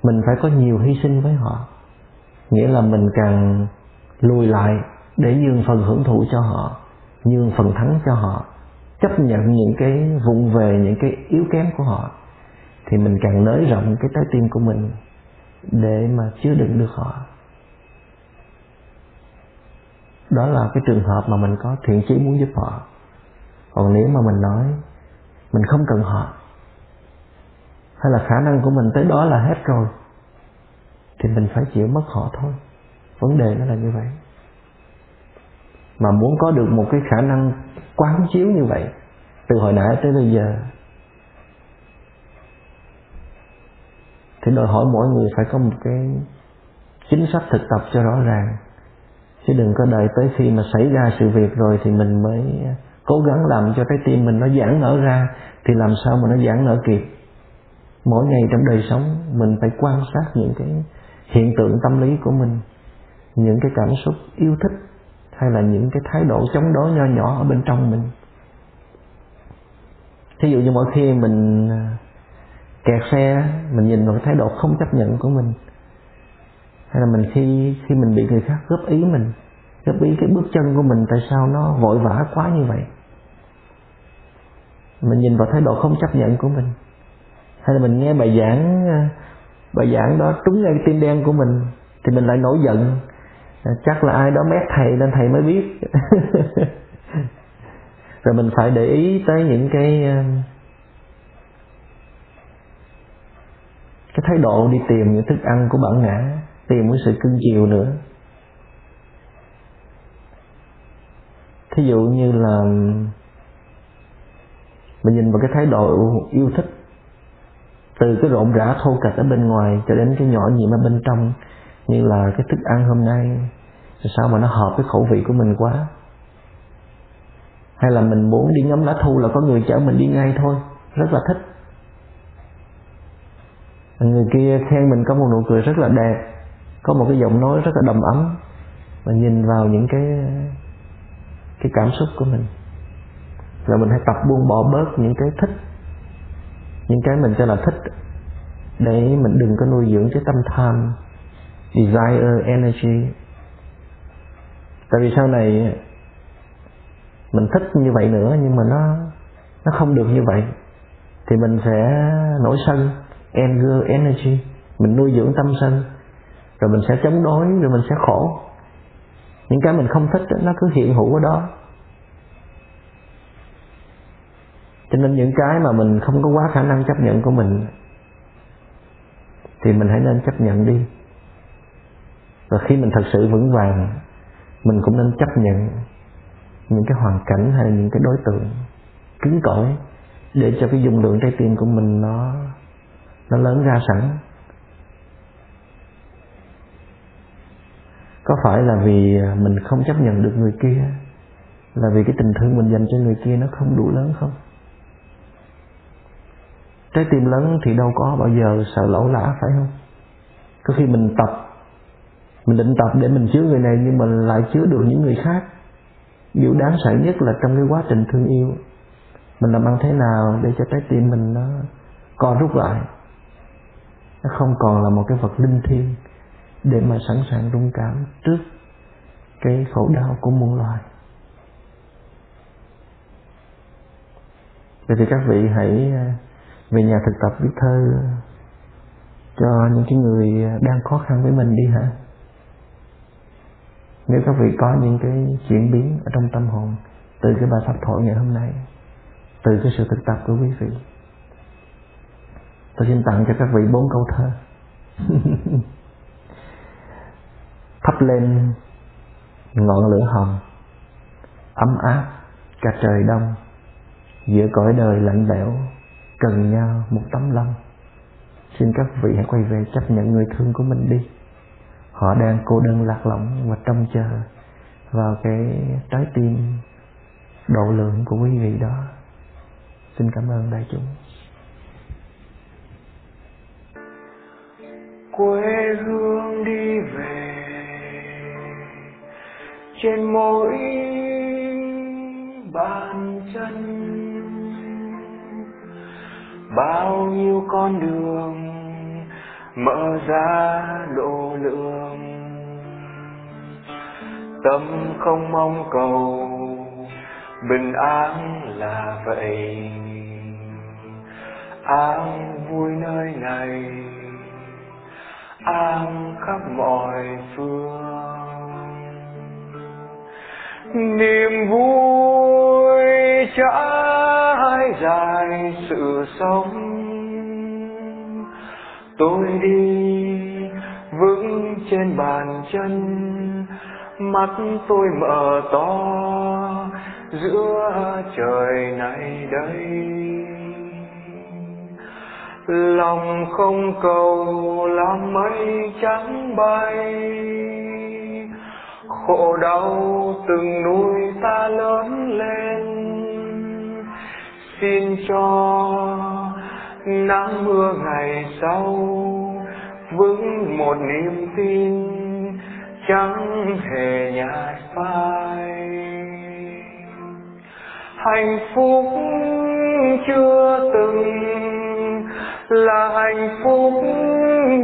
mình phải có nhiều hy sinh với họ. Nghĩa là mình càng lùi lại để nhường phần hưởng thụ cho họ, nhường phần thắng cho họ, chấp nhận những cái vụng về, những cái yếu kém của họ, thì mình càng nới rộng cái trái tim của mình để mà chứa đựng được họ. Đó là cái trường hợp mà mình có thiện chí muốn giúp họ. Còn nếu mà mình nói mình không cần họ hay là khả năng của mình tới đó là hết rồi, thì mình phải chịu mất họ thôi. Vấn đề nó là như vậy. Mà muốn có được một cái khả năng quán chiếu như vậy, từ hồi nãy tới bây giờ, thì đòi hỏi mỗi người phải có một cái chính sách thực tập cho rõ ràng. Chứ đừng có đợi tới khi mà xảy ra sự việc rồi thì mình mới cố gắng làm cho trái tim mình nó giãn nở ra, thì làm sao mà nó giãn nở kịp mỗi ngày trong đời sống, mình phải quan sát những cái hiện tượng tâm lý của mình, những cái cảm xúc yêu thích, hay là những cái thái độ chống đối nho nhỏ ở bên trong mình. Thí dụ như mỗi khi mình à, kẹt xe, mình nhìn vào cái thái độ không chấp nhận của mình, hay là mình khi khi mình bị người khác góp ý mình, góp ý cái bước chân của mình tại sao nó vội vã quá như vậy. Mình nhìn vào thái độ không chấp nhận của mình hay là mình nghe bài giảng à, bài giảng đó trúng ngay cái tim đen của mình, thì mình lại nổi giận. À, chắc là ai đó mét thầy nên thầy mới biết. Rồi mình phải để ý tới những cái à, cái thái độ đi tìm những thức ăn của bản ngã, tìm cái sự cưng chiều nữa. Thí dụ như là, mình nhìn vào cái thái độ yêu thích từ cái rộn rã thô kệch ở bên ngoài cho đến cái nhỏ nhiệm ở bên trong, như là cái thức ăn hôm nay sao mà nó hợp với khẩu vị của mình quá? Hay là mình muốn đi ngắm lá thu là có người chở mình đi ngay thôi, rất là thích. Người kia khen mình có một nụ cười rất là đẹp, có một cái giọng nói rất là đầm ấm, và nhìn vào những cái cái cảm xúc của mình. Là mình hãy tập buông bỏ bớt những cái thích những cái mình cho là thích. Để mình đừng có nuôi dưỡng cái tâm tham, desire, energy. Tại vì sau này, mình thích như vậy nữa, nhưng mà nó nó không được như vậy. Thì mình sẽ nổi sân, anger, energy. Mình nuôi dưỡng tâm sân, rồi mình sẽ chống đối, rồi mình sẽ khổ. Những cái mình không thích nó cứ hiện hữu ở đó. Cho nên những cái mà mình không có quá khả năng chấp nhận của mình, thì mình hãy nên chấp nhận đi. Và khi mình thật sự vững vàng, mình cũng nên chấp nhận những cái hoàn cảnh hay những cái đối tượng cứng cỏi để cho cái dung lượng trái tim của mình nó nó lớn ra sẵn. Có phải là vì mình không chấp nhận được người kia, là vì cái tình thương mình dành cho người kia nó không đủ lớn không? Trái tim lớn thì đâu có bao giờ sợ lỗ lã, phải không? Có khi mình tập, mình định tập để mình chứa người này nhưng mà lại chứa được những người khác. Điều đáng sợ nhất là trong cái quá trình thương yêu, mình làm ăn thế nào để cho trái tim mình nó co rút lại. Nó không còn là một cái vật linh thiêng để mà sẵn sàng rung cảm trước cái khổ đau của muôn loài. Vậy thì các vị hãy về nhà thực tập viết thơ cho những cái người đang khó khăn với mình đi hả? Nếu các vị có những cái chuyển biến ở trong tâm hồn từ cái bài pháp thoại ngày hôm nay, từ cái sự thực tập của quý vị, tôi xin tặng cho các vị bốn câu thơ. Thắp lên ngọn lửa hồng, ấm áp cả trời đông, giữa cõi đời lạnh lẽo cần nhau một tấm lòng xin các vị hãy quay về chấp nhận người thương của mình đi. Họ đang cô đơn lạc lõng và trông chờ vào cái trái tim độ lượng của quý vị đó. Xin cảm ơn đại chúng. Quê hương đi về, trên mỗi bàn chân bao nhiêu con đường mở ra độ lượng tâm không mong cầu, bình an là vậy. An vui nơi này, an khắp mọi phương. Niềm vui trải dài sự sống. Tôi đi vững trên bàn chân, mắt tôi mở to giữa trời này đây. Lòng không cầu làm mây trắng bay, khổ đau từng nuôi ta lớn lên xin cho nắng mưa ngày sau vững một niềm tin chẳng hề nhạt phai. Hạnh phúc chưa từng là hạnh phúc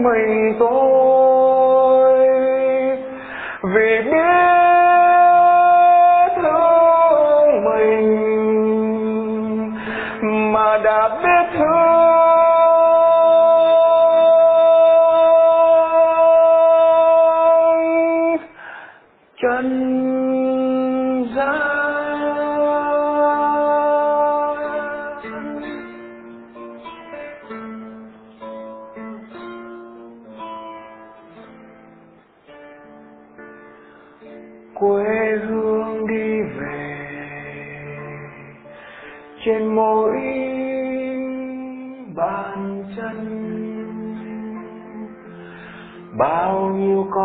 mình tôi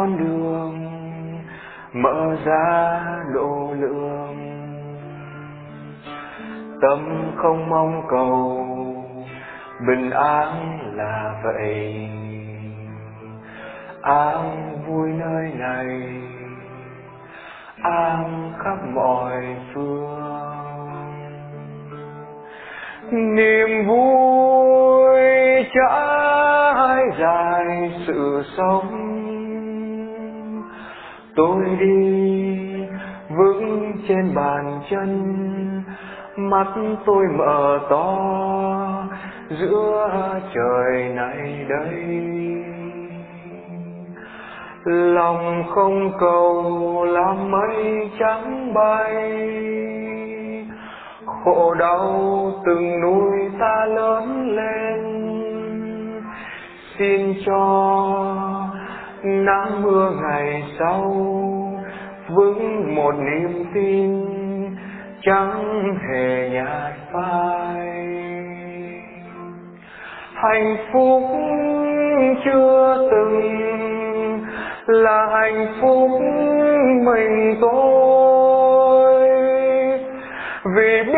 con đường, mở ra độ lượng tâm không mong cầu, bình an là vậy. An vui nơi này, an khắp mọi phương. Niềm vui trải dài sự sống tôi đi, vững trên bàn chân. Mắt tôi mở to, giữa trời này đây. Lòng không cầu làm mây trắng bay. Khổ đau từng nuôi ta lớn lên. Xin cho nắng mưa ngày sau. Vững một niềm tin, chẳng hề nhạt phai. Hạnh phúc chưa từng là hạnh phúc mình tôi. Vì biết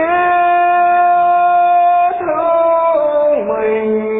thương mình